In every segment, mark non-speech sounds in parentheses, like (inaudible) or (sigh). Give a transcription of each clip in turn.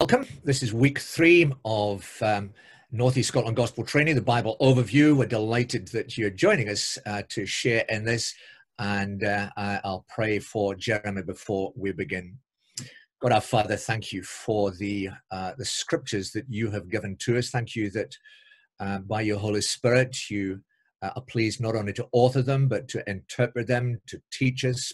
Welcome. This is week three of um, Northeast Scotland Gospel Training, the Bible Overview. We're delighted that you're joining us uh, to share in this, and uh, I'll pray for Jeremy before we begin. God our Father, thank you for the uh, the scriptures that you have given to us. Thank you that uh, by your Holy Spirit you uh, are pleased not only to author them but to interpret them, to teach us,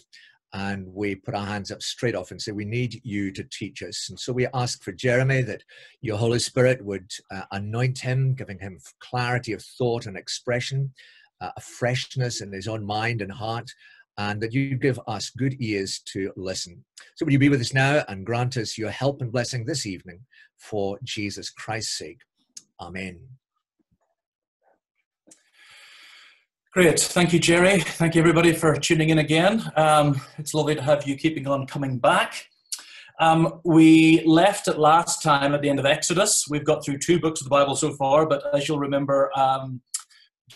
and we put our hands up straight off and say, We need you to teach us. And so we ask for Jeremy that your Holy Spirit would uh, anoint him, giving him clarity of thought and expression, uh, a freshness in his own mind and heart, and that you give us good ears to listen. So, would you be with us now and grant us your help and blessing this evening for Jesus Christ's sake? Amen. Great. Thank you, Jerry. Thank you, everybody, for tuning in again. Um, it's lovely to have you keeping on coming back. Um, we left it last time at the end of Exodus. We've got through two books of the Bible so far, but as you'll remember, um,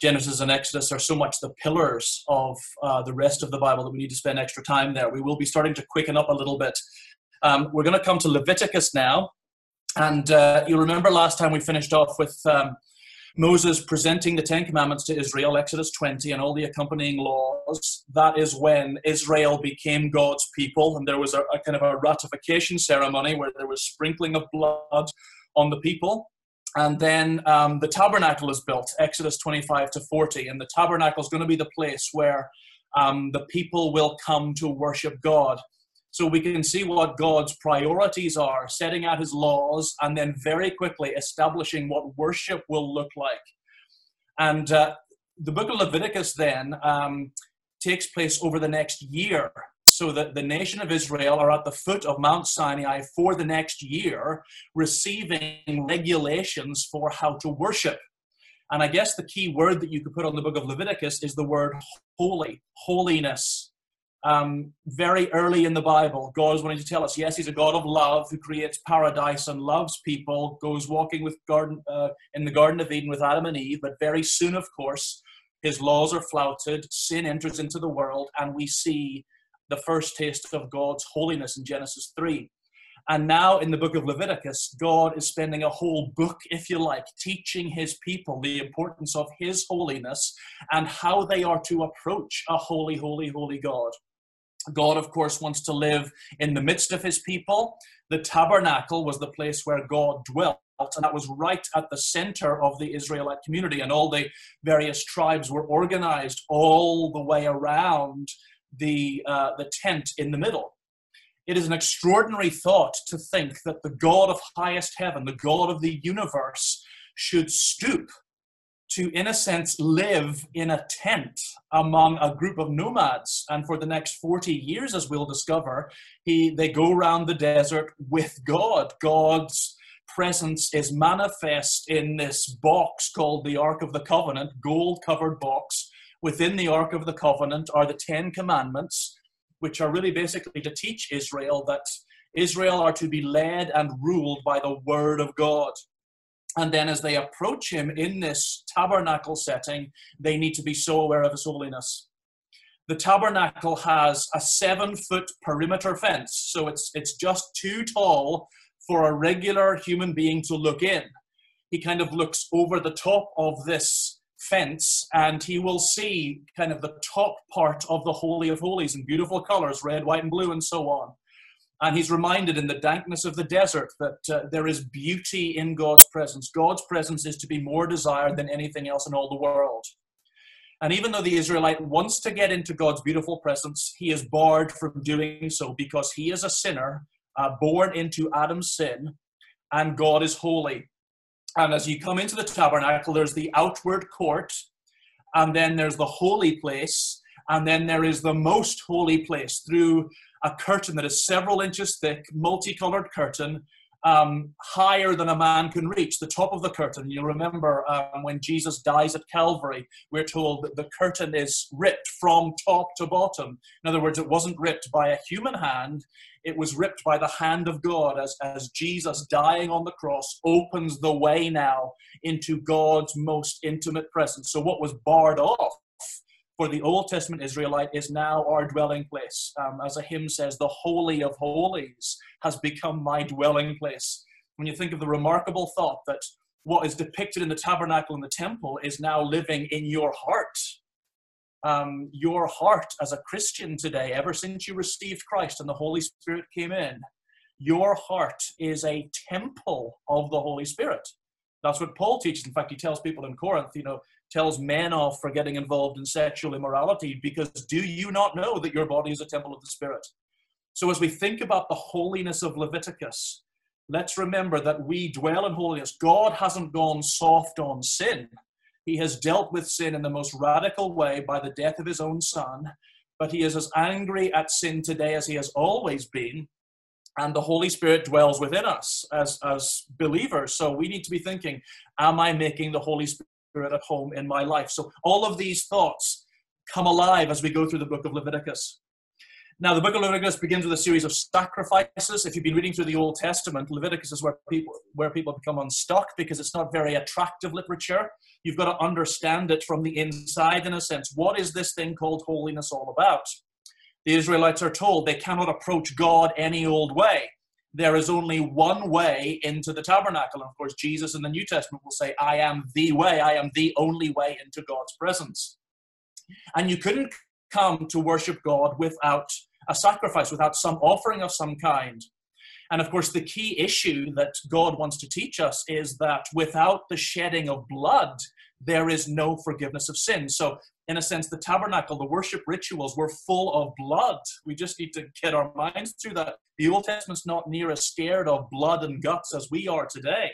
Genesis and Exodus are so much the pillars of uh, the rest of the Bible that we need to spend extra time there. We will be starting to quicken up a little bit. Um, we're going to come to Leviticus now. And uh, you'll remember last time we finished off with um, Moses presenting the Ten Commandments to Israel, Exodus 20, and all the accompanying laws, that is when Israel became God's people, and there was a, a kind of a ratification ceremony where there was sprinkling of blood on the people. And then um, the tabernacle is built, Exodus 25 to 40, and the tabernacle is going to be the place where um, the people will come to worship God. So we can see what God's priorities are, setting out his laws, and then very quickly establishing what worship will look like. And uh, the book of Leviticus then um, takes place over the next year. So that the nation of Israel are at the foot of Mount Sinai for the next year, receiving regulations for how to worship. And I guess the key word that you could put on the book of Leviticus is the word holy, holiness um, very early in the Bible, God is wanting to tell us, yes, He's a God of love who creates paradise and loves people, goes walking with garden uh, in the Garden of Eden with Adam and Eve. But very soon, of course, His laws are flouted, sin enters into the world, and we see the first taste of God's holiness in Genesis 3. And now in the book of Leviticus, God is spending a whole book, if you like, teaching his people the importance of his holiness and how they are to approach a holy, holy, holy God. God, of course, wants to live in the midst of his people. The tabernacle was the place where God dwelt, and that was right at the center of the Israelite community. And all the various tribes were organized all the way around the, uh, the tent in the middle. It is an extraordinary thought to think that the God of highest heaven, the God of the universe, should stoop to, in a sense, live in a tent among a group of nomads. And for the next 40 years, as we'll discover, he, they go around the desert with God. God's presence is manifest in this box called the Ark of the Covenant, gold covered box. Within the Ark of the Covenant are the Ten Commandments, which are really basically to teach Israel that Israel are to be led and ruled by the Word of God. And then as they approach him in this tabernacle setting, they need to be so aware of his holiness. The tabernacle has a seven foot perimeter fence, so it's, it's just too tall for a regular human being to look in. He kind of looks over the top of this fence and he will see kind of the top part of the Holy of Holies in beautiful colors red, white, and blue, and so on. And he's reminded in the dankness of the desert that uh, there is beauty in God's presence. God's presence is to be more desired than anything else in all the world. And even though the Israelite wants to get into God's beautiful presence, he is barred from doing so because he is a sinner, uh, born into Adam's sin, and God is holy. And as you come into the tabernacle, there's the outward court, and then there's the holy place, and then there is the most holy place through a curtain that is several inches thick, multicolored curtain, um, higher than a man can reach, the top of the curtain. You'll remember um, when Jesus dies at Calvary, we're told that the curtain is ripped from top to bottom. In other words, it wasn't ripped by a human hand, it was ripped by the hand of God as, as Jesus dying on the cross opens the way now into God's most intimate presence. So, what was barred off for the Old Testament Israelite is now our dwelling place. Um, as a hymn says, the Holy of Holies has become my dwelling place. when you think of the remarkable thought that what is depicted in the tabernacle and the temple is now living in your heart. Um, your heart as a Christian today, ever since you received Christ and the Holy Spirit came in, your heart is a temple of the Holy Spirit. That's what Paul teaches. In fact, he tells people in Corinth, you know, tells men off for getting involved in sexual immorality because do you not know that your body is a temple of the Spirit? So, as we think about the holiness of Leviticus, let's remember that we dwell in holiness. God hasn't gone soft on sin. He has dealt with sin in the most radical way by the death of his own son, but he is as angry at sin today as he has always been. And the Holy Spirit dwells within us as, as believers. So we need to be thinking, am I making the Holy Spirit at home in my life? So all of these thoughts come alive as we go through the book of Leviticus. Now, the book of Leviticus begins with a series of sacrifices. If you've been reading through the Old Testament, Leviticus is where people where people become unstuck because it's not very attractive literature. You've got to understand it from the inside, in a sense. What is this thing called holiness all about? The Israelites are told they cannot approach God any old way. There is only one way into the tabernacle. And of course, Jesus in the New Testament will say, I am the way, I am the only way into God's presence. And you couldn't come to worship God without a sacrifice, without some offering of some kind. And of course, the key issue that God wants to teach us is that without the shedding of blood, there is no forgiveness of sin. So, in a sense, the tabernacle, the worship rituals were full of blood. We just need to get our minds through that. The Old Testament's not near as scared of blood and guts as we are today.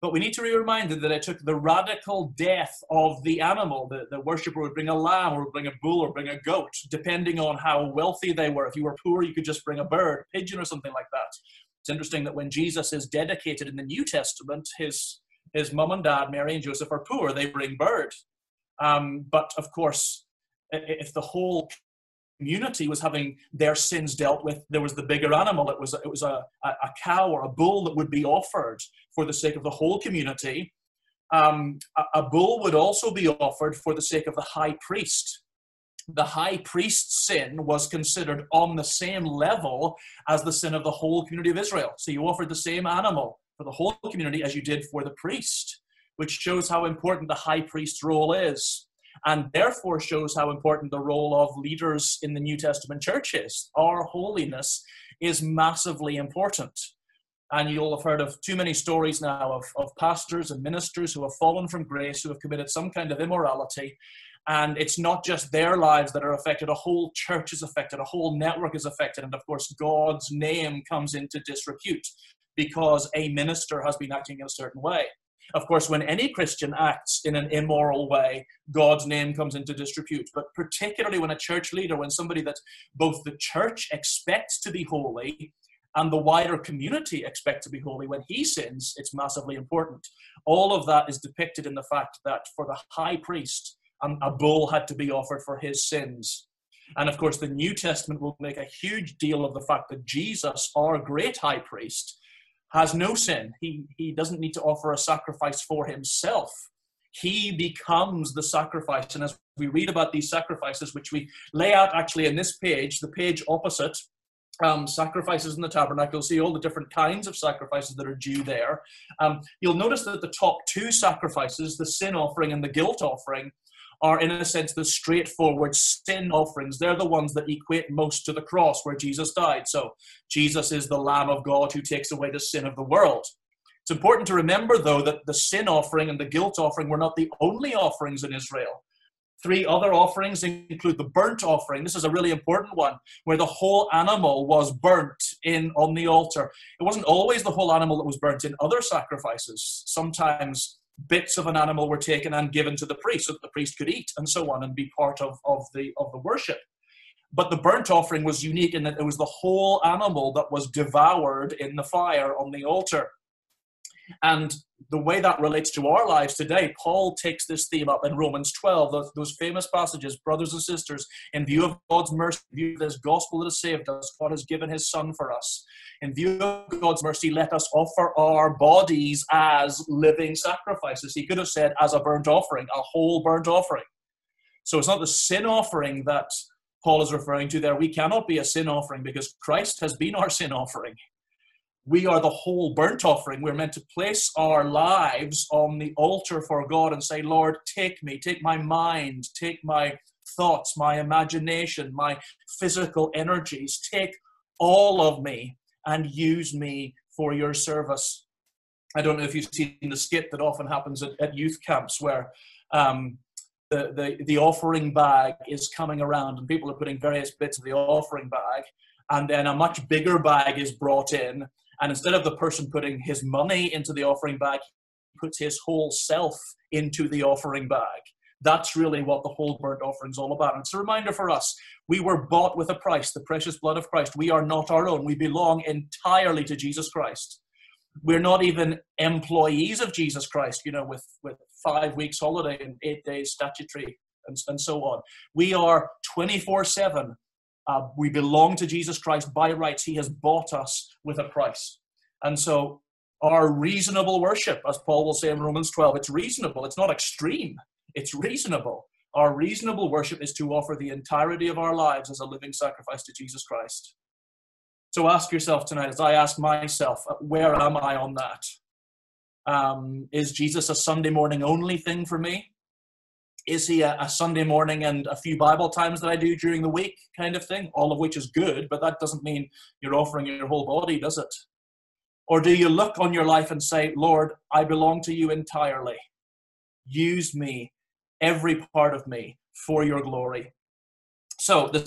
But we need to be reminded that it took the radical death of the animal. The, the worshiper would bring a lamb or bring a bull or bring a goat, depending on how wealthy they were. If you were poor, you could just bring a bird, pigeon, or something like that. It's interesting that when Jesus is dedicated in the New Testament, his, his mom and dad, Mary and Joseph, are poor. They bring bird. Um, but of course, if the whole community was having their sins dealt with, there was the bigger animal. It was, it was a, a cow or a bull that would be offered for the sake of the whole community. Um, a, a bull would also be offered for the sake of the high priest. The high priest's sin was considered on the same level as the sin of the whole community of Israel. So you offered the same animal for the whole community as you did for the priest, which shows how important the high priest's role is and therefore shows how important the role of leaders in the New Testament church is. Our holiness is massively important. And you'll have heard of too many stories now of, of pastors and ministers who have fallen from grace, who have committed some kind of immorality. And it's not just their lives that are affected, a whole church is affected, a whole network is affected. And of course, God's name comes into disrepute because a minister has been acting in a certain way. Of course, when any Christian acts in an immoral way, God's name comes into disrepute. But particularly when a church leader, when somebody that both the church expects to be holy and the wider community expect to be holy, when he sins, it's massively important. All of that is depicted in the fact that for the high priest, um, a bull had to be offered for his sins. And of course, the New Testament will make a huge deal of the fact that Jesus, our great high priest, has no sin. He, he doesn't need to offer a sacrifice for himself. He becomes the sacrifice. And as we read about these sacrifices, which we lay out actually in this page, the page opposite, um, sacrifices in the tabernacle, you'll see all the different kinds of sacrifices that are due there. Um, you'll notice that the top two sacrifices, the sin offering and the guilt offering, are, in a sense, the straightforward sin offerings. They're the ones that equate most to the cross where Jesus died. So, Jesus is the Lamb of God who takes away the sin of the world. It's important to remember, though, that the sin offering and the guilt offering were not the only offerings in Israel. Three other offerings include the burnt offering. This is a really important one, where the whole animal was burnt in on the altar. It wasn't always the whole animal that was burnt in other sacrifices. Sometimes bits of an animal were taken and given to the priest so that the priest could eat and so on and be part of, of the of the worship. But the burnt offering was unique in that it was the whole animal that was devoured in the fire on the altar and the way that relates to our lives today, Paul takes this theme up in Romans 12, those, those, famous passages, brothers and sisters, in view of God's mercy, in view of this gospel that has saved us, God has given his son for us. In view of God's mercy, let us offer our bodies as living sacrifices. He could have said as a burnt offering, a whole burnt offering. So it's not the sin offering that Paul is referring to there. We cannot be a sin offering because Christ has been our sin offering. We are the whole burnt offering. We're meant to place our lives on the altar for God and say, Lord, take me, take my mind, take my thoughts, my imagination, my physical energies, take all of me and use me for your service. I don't know if you've seen the skit that often happens at, at youth camps where um, the, the, the offering bag is coming around and people are putting various bits of the offering bag and then a much bigger bag is brought in and instead of the person putting his money into the offering bag, he puts his whole self into the offering bag. That's really what the whole burnt offering is all about. And it's a reminder for us we were bought with a price, the precious blood of Christ. We are not our own, we belong entirely to Jesus Christ. We're not even employees of Jesus Christ, you know, with, with five weeks holiday and eight days statutory and, and so on. We are 24 7 uh, we belong to Jesus Christ by rights. He has bought us with a price. And so our reasonable worship, as Paul will say in Romans 12, it's reasonable. It's not extreme. It's reasonable. Our reasonable worship is to offer the entirety of our lives as a living sacrifice to Jesus Christ. So ask yourself tonight, as I ask myself, uh, where am I on that? Um, is Jesus a Sunday morning only thing for me? Is he a, a, Sunday morning and a few Bible times that I do during the week kind of thing? All of which is good, but that doesn't mean you're offering your whole body, does it? Or do you look on your life and say, Lord, I belong to you entirely. Use me, every part of me, for your glory. So the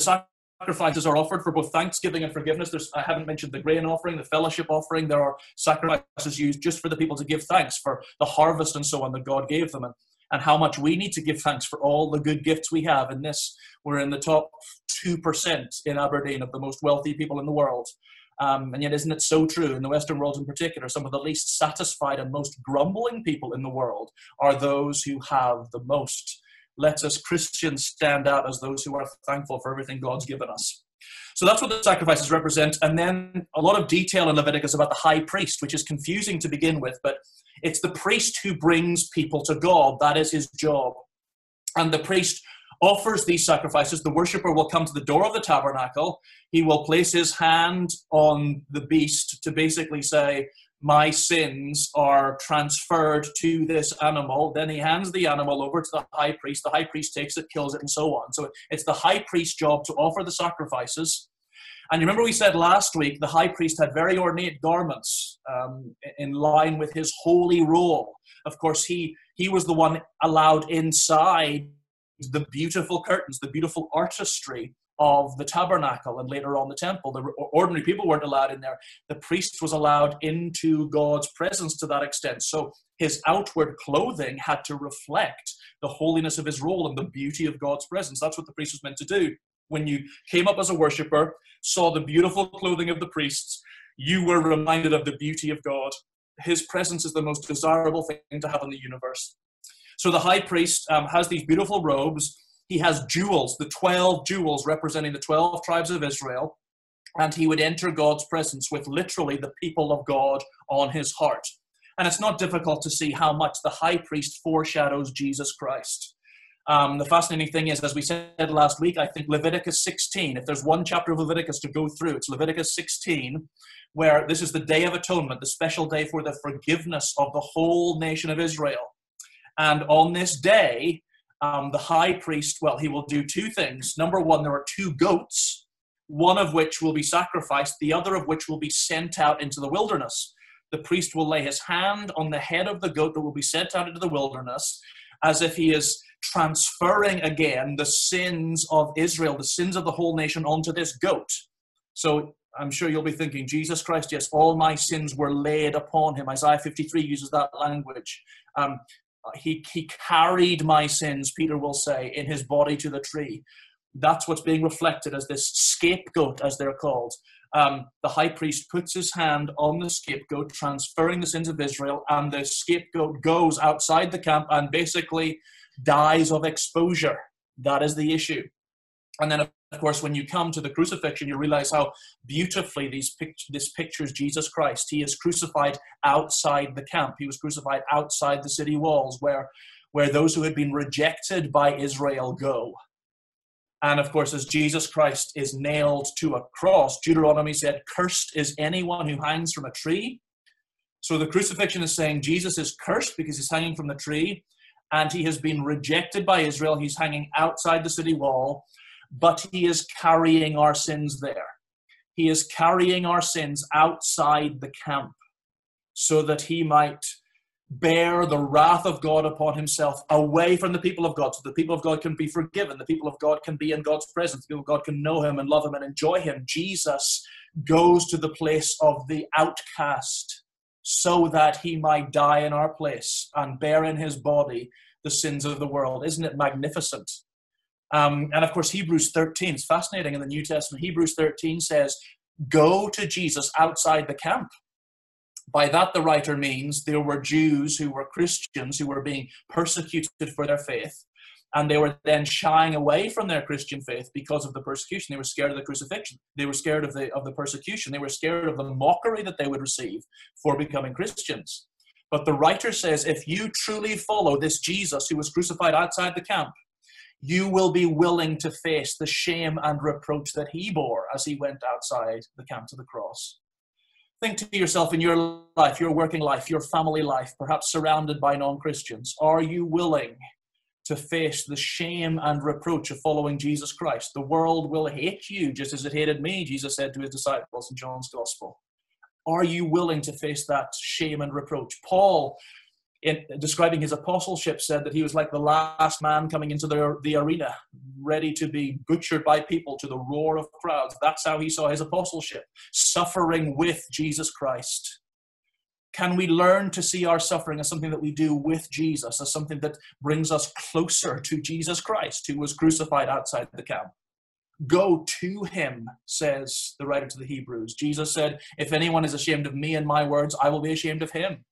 sacrifices are offered for both thanksgiving and forgiveness. There's, I haven't mentioned the grain offering, the fellowship offering. There are sacrifices used just for the people to give thanks for the harvest and so on that God gave them. And and how much we need to give thanks for all the good gifts we have. In this, we're in the top 2% in Aberdeen of the most wealthy people in the world. Um, and yet, isn't it so true in the Western world in particular? Some of the least satisfied and most grumbling people in the world are those who have the most. Let us Christians stand out as those who are thankful for everything God's given us. So that's what the sacrifices represent. And then a lot of detail in Leviticus about the high priest, which is confusing to begin with, but it's the priest who brings people to God. That is his job. And the priest offers these sacrifices. The worshiper will come to the door of the tabernacle. He will place his hand on the beast to basically say, My sins are transferred to this animal. Then he hands the animal over to the high priest. The high priest takes it, kills it, and so on. So it's the high priest's job to offer the sacrifices. And remember we said last week the high priest had very ornate garments um, in line with his holy role. Of course, he, he was the one allowed inside the beautiful curtains, the beautiful artistry of the tabernacle and later on the temple. The ordinary people weren't allowed in there. The priest was allowed into God's presence to that extent. So his outward clothing had to reflect the holiness of his role and the beauty of God's presence. That's what the priest was meant to do when you came up as a worshiper, saw the beautiful clothing of the priests, you were reminded of the beauty of God. His presence is the most desirable thing to have in the universe. So the high priest um, has these beautiful robes. He has jewels, the 12 jewels representing the 12 tribes of Israel. And he would enter God's presence with literally the people of God on his heart. And it's not difficult to see how much the high priest foreshadows Jesus Christ. Um, the fascinating thing is, as we said last week, I think Leviticus 16, if there's one chapter of Leviticus to go through, it's Leviticus 16, where this is the Day of Atonement, the special day for the forgiveness of the whole nation of Israel. And on this day, um, the high priest, well, he will do two things. Number one, there are two goats, one of which will be sacrificed, the other of which will be sent out into the wilderness. The priest will lay his hand on the head of the goat that will be sent out into the wilderness as if he is transferring again the sins of Israel, the sins of the whole nation, onto this goat. So I'm sure you'll be thinking, Jesus Christ, yes, all my sins were laid upon him. Isaiah 53 uses that language. Um, he, he carried my sins, Peter will say, in his body to the tree. That's what's being reflected as this scapegoat, as they're called. Um, the high priest puts his hand on the scapegoat, transferring the sins of Israel, and the scapegoat goes outside the camp and basically dies of exposure. That is the issue. And then, of course, when you come to the crucifixion, you realize how beautifully these pict- this pictures Jesus Christ. He is crucified outside the camp. He was crucified outside the city walls, where, where those who had been rejected by Israel go. And of course, as Jesus Christ is nailed to a cross, Deuteronomy said, Cursed is anyone who hangs from a tree. So the crucifixion is saying Jesus is cursed because he's hanging from the tree and he has been rejected by Israel. He's hanging outside the city wall, but he is carrying our sins there. He is carrying our sins outside the camp so that he might bear the wrath of God upon himself away from the people of God, so the people of God can be forgiven, the people of God can be in God's presence, the people of God can know him and love him and enjoy him. Jesus goes to the place of the outcast so that he might die in our place and bear in his body the sins of the world. Isn't it magnificent? Um, and of course, Hebrews 13 is fascinating in the New Testament. Hebrews 13 says, Go to Jesus outside the camp. By that, the writer means there were Jews who were Christians who were being persecuted for their faith, and they were then shying away from their Christian faith because of the persecution. They were scared of the crucifixion. They were scared of the of the persecution. They were scared of the mockery that they would receive for becoming Christians. But the writer says, if you truly follow this Jesus who was crucified outside the camp, you will be willing to face the shame and reproach that he bore as he went outside the camp to the cross. Think to yourself in your life, your working life, your family life, perhaps surrounded by non Christians. Are you willing to face the shame and reproach of following Jesus Christ? The world will hate you just as it hated me, Jesus said to his disciples in John's Gospel. Are you willing to face that shame and reproach? Paul in describing his apostleship, said that he was like the last man coming into the, the arena, ready to be butchered by people to the roar of crowds. That's how he saw his apostleship, suffering with Jesus Christ. Can we learn to see our suffering as something that we do with Jesus, as something that brings us closer to Jesus Christ, who was crucified outside the camp? Go to him, says the writer to the Hebrews. Jesus said, If anyone is ashamed of me and my words, I will be ashamed of him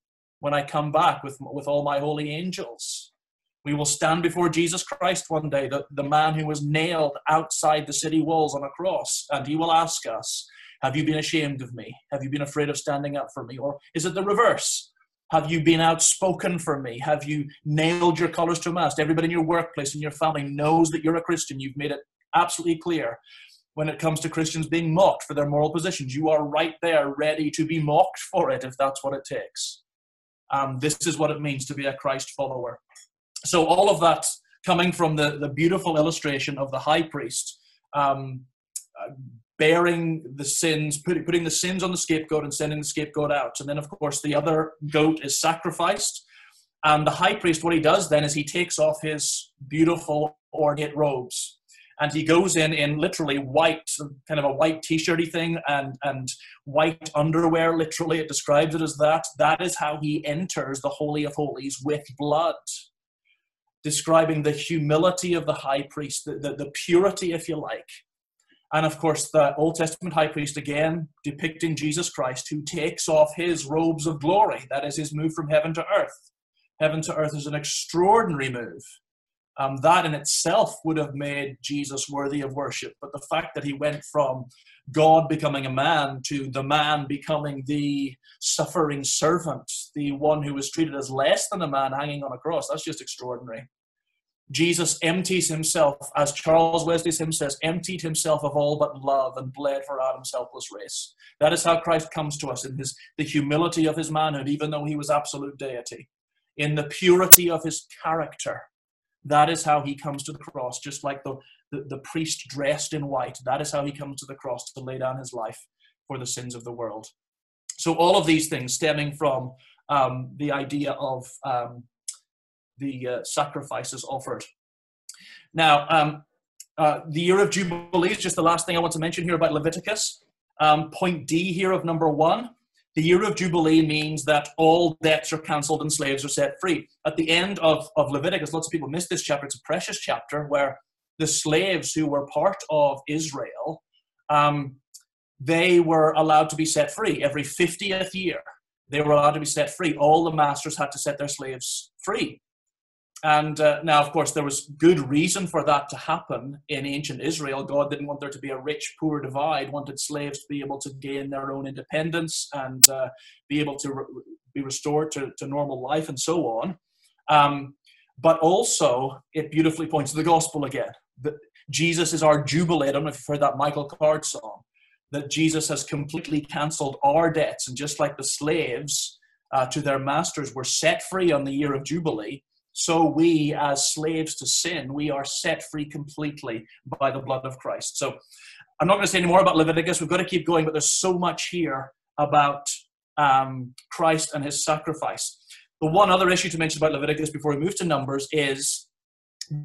when I come back with, with all my holy angels. We will stand before Jesus Christ one day, the, the man who was nailed outside the city walls on a cross, and he will ask us, Have you been ashamed of me? Have you been afraid of standing up for me? Or is it the reverse? Have you been outspoken for me? Have you nailed your colors to a mast? Everybody in your workplace and your family knows that you're a Christian. You've made it absolutely clear. When it comes to Christians being mocked for their moral positions, you are right there ready to be mocked for it if that's what it takes. Um, this is what it means to be a Christ follower. So, all of that coming from the, the beautiful illustration of the high priest um, uh, bearing the sins, put, putting the sins on the scapegoat and sending the scapegoat out. And then, of course, the other goat is sacrificed. And the high priest, what he does then is he takes off his beautiful ornate robes and he goes in in literally white, kind of a white t-shirty thing, and and white underwear. Literally, it describes it as that. That is how he enters the holy of holies with blood, describing the humility of the high priest, the, the, the purity, if you like. And of course, the Old Testament high priest again depicting Jesus Christ, who takes off his robes of glory. That is his move from heaven to earth. Heaven to earth is an extraordinary move um, that in itself would have made Jesus worthy of worship. But the fact that he went from God becoming a man to the man becoming the suffering servant, the one who was treated as less than a man hanging on a cross, that's just extraordinary. Jesus empties himself, as Charles Wesley's hymn says, emptied himself of all but love and bled for Adam's helpless race. That is how Christ comes to us in his, the humility of his manhood, even though he was absolute deity, in the purity of his character, that is how he comes to the cross, just like the, the, the, priest dressed in white. That is how he comes to the cross to lay down his life for the sins of the world. So, all of these things stemming from um, the idea of um, the uh, sacrifices offered. Now, um, uh, the year of Jubilee is just the last thing I want to mention here about Leviticus. Um, point D here of number one the year of Jubilee means that all debts are cancelled and slaves are set free. At the end of, of Leviticus, lots of people miss this chapter. It's a precious chapter where the slaves who were part of Israel, um, they were allowed to be set free every 50th year. They were allowed to be set free. All the masters had to set their slaves free. And uh, now, of course, there was good reason for that to happen in ancient Israel. God didn't want there to be a rich poor divide, wanted slaves to be able to gain their own independence and uh, be able to re- be restored to, to normal life and so on. Um, but also it beautifully points to the gospel again. That Jesus is our jubilee. I don't know if you've heard that Michael Card song, that Jesus has completely cancelled our debts. And just like the slaves uh, to their masters were set free on the year of Jubilee, so we, as slaves to sin, we are set free completely by the blood of Christ. So I'm not going to say any more about Leviticus. We've got to keep going, but there's so much here about um, Christ and his sacrifice. The one other issue to mention about Leviticus before we move to Numbers is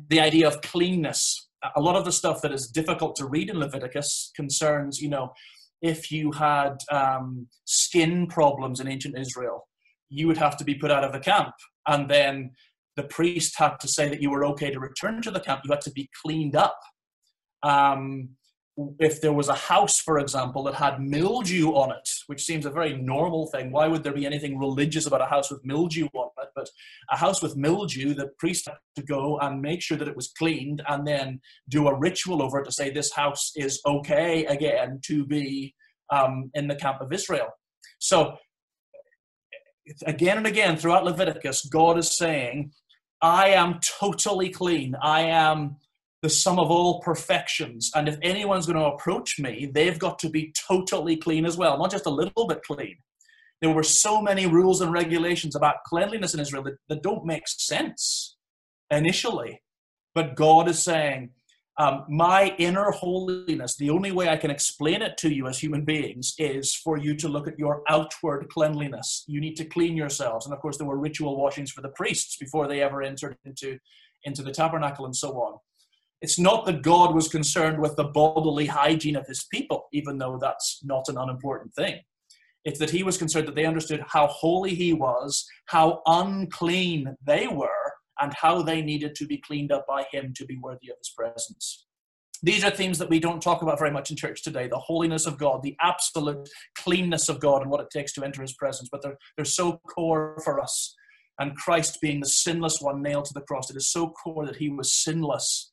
the idea of cleanness. A lot of the stuff that is difficult to read in Leviticus concerns, you know, if you had um, skin problems in ancient Israel, you would have to be put out of the camp. And then the priest had to say that you were okay to return to the camp. You had to be cleaned up. Um, if there was a house, for example, that had mildew on it, which seems a very normal thing, why would there be anything religious about a house with mildew on it? But a house with mildew, the priest had to go and make sure that it was cleaned and then do a ritual over it to say this house is okay again to be um, in the camp of Israel. So, again and again throughout Leviticus, God is saying, I am totally clean. I am the sum of all perfections. And if anyone's going to approach me, they've got to be totally clean as well, not just a little bit clean. There were so many rules and regulations about cleanliness in Israel that, that don't make sense initially. But God is saying, um, my inner holiness, the only way I can explain it to you as human beings is for you to look at your outward cleanliness. You need to clean yourselves. And of course, there were ritual washings for the priests before they ever entered into, into the tabernacle and so on. It's not that God was concerned with the bodily hygiene of his people, even though that's not an unimportant thing. It's that he was concerned that they understood how holy he was, how unclean they were, and how they needed to be cleaned up by him to be worthy of his presence. These are themes that we don't talk about very much in church today the holiness of God, the absolute cleanness of God, and what it takes to enter his presence. But they're, they're so core for us. And Christ being the sinless one nailed to the cross, it is so core that he was sinless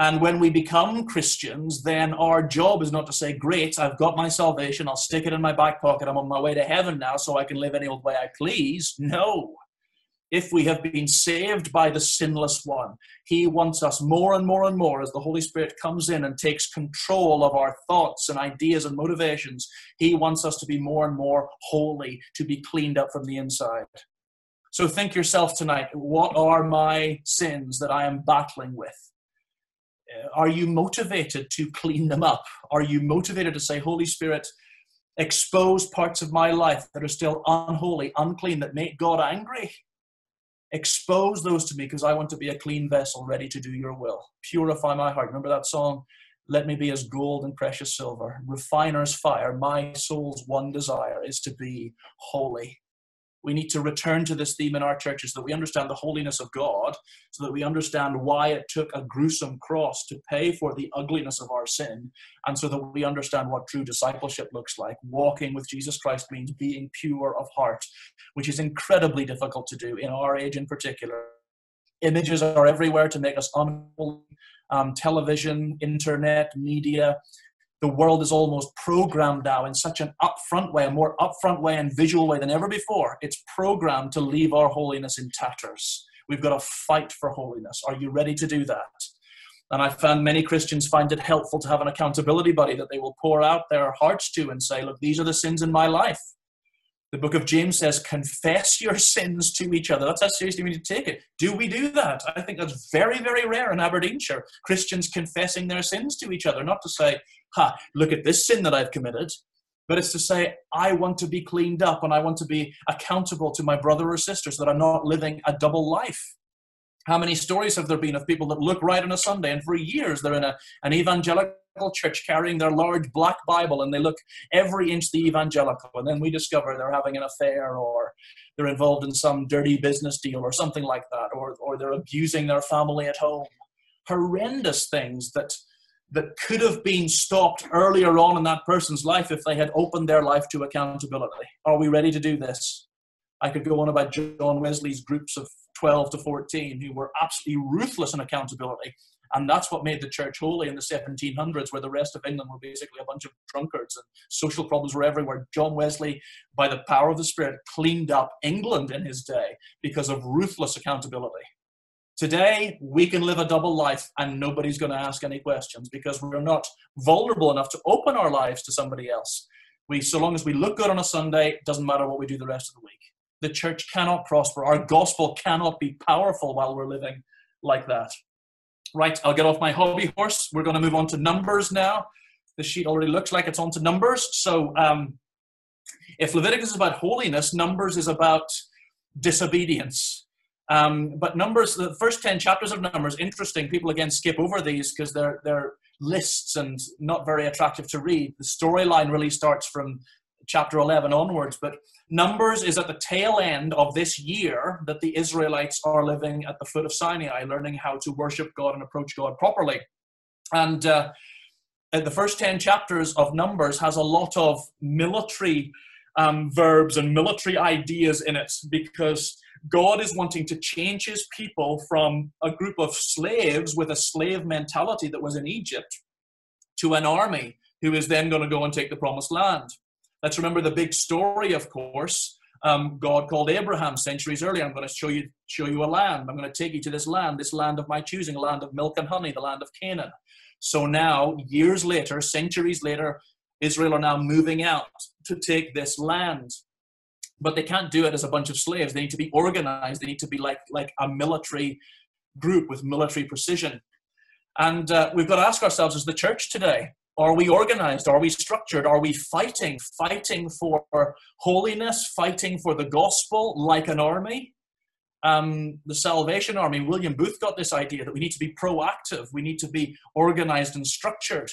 and when we become Christians, then our job is not to say, Great, I've got my salvation, I'll stick it in my back pocket, I'm on my way to heaven now, so I can live any old way I please. No. If we have been saved by the sinless one, He wants us more and more and more as the Holy Spirit comes in and takes control of our thoughts and ideas and motivations. He wants us to be more and more holy, to be cleaned up from the inside. So think yourself tonight what are my sins that I am battling with? Uh, are you motivated to clean them up? Are you motivated to say, Holy Spirit, expose parts of my life that are still unholy, unclean, that make God angry? Expose those to me because I want to be a clean vessel ready to do your will. Purify my heart. Remember that song? Let me be as gold and precious silver, refiner's fire. My soul's one desire is to be holy we need to return to this theme in our churches that we understand the holiness of God, so that we understand why it took a gruesome cross to pay for the ugliness of our sin, and so that we understand what true discipleship looks like. Walking with Jesus Christ means being pure of heart, which is incredibly difficult to do in our age in particular. Images are everywhere to make us unholy. Um, television, internet, media, the world is almost programmed now in such an upfront way, a more upfront way and visual way than ever before. It's programmed to leave our holiness in tatters. We've got to fight for holiness. Are you ready to do that? And I found many Christians find it helpful to have an accountability buddy that they will pour out their hearts to and say, Look, these are the sins in my life. The book of James says, confess your sins to each other. That's how seriously we need to take it. Do we do that? I think that's very, very rare in Aberdeenshire. Christians confessing their sins to each other, not to say, ha, look at this sin that I've committed, but it's to say, I want to be cleaned up and I want to be accountable to my brother or sister so that I'm not living a double life. How many stories have there been of people that look right on a Sunday and for years they're in a, an evangelical church carrying their large black Bible and they look every inch the evangelical and then we discover they're having an affair or they're involved in some dirty business deal or something like that or, or they're abusing their family at home. Horrendous things that that could have been stopped earlier on in that person's life if they had opened their life to accountability. Are we ready to do this? I could go on about John Wesley's groups of 12 to 14 who were absolutely ruthless in accountability. And that's what made the church holy in the 1700s, where the rest of England were basically a bunch of drunkards and social problems were everywhere. John Wesley, by the power of the Spirit, cleaned up England in his day because of ruthless accountability. Today, we can live a double life and nobody's going to ask any questions because we're not vulnerable enough to open our lives to somebody else. We, so long as we look good on a Sunday, it doesn't matter what we do the rest of the week. The church cannot prosper. Our gospel cannot be powerful while we're living like that. Right, I'll get off my hobby horse. We're going to move on to numbers now. The sheet already looks like it's on to numbers. So, um, if Leviticus is about holiness, Numbers is about disobedience. Um, but Numbers, the first 10 chapters of Numbers, interesting. People again skip over these because they're, they're lists and not very attractive to read. The storyline really starts from chapter 11 onwards. But Numbers is at the tail end of this year that the Israelites are living at the foot of Sinai, learning how to worship God and approach God properly. And uh, the first 10 chapters of Numbers has a lot of military um, verbs and military ideas in it because God is wanting to change his people from a group of slaves with a slave mentality that was in Egypt to an army who is then going to go and take the promised land. Let's remember the big story, of course. Um, God called Abraham centuries earlier. I'm going to show you show you a land. I'm going to take you to this land, this land of my choosing, a land of milk and honey, the land of Canaan. So now, years later, centuries later, Israel are now moving out to take this land. But they can't do it as a bunch of slaves. They need to be organized. They need to be like, like a military group with military precision. And uh, we've got to ask ourselves as the church today are we organized? Are we structured? Are we fighting? Fighting for holiness, fighting for the gospel like an army? Um, the Salvation Army, William Booth got this idea that we need to be proactive, we need to be organized and structured.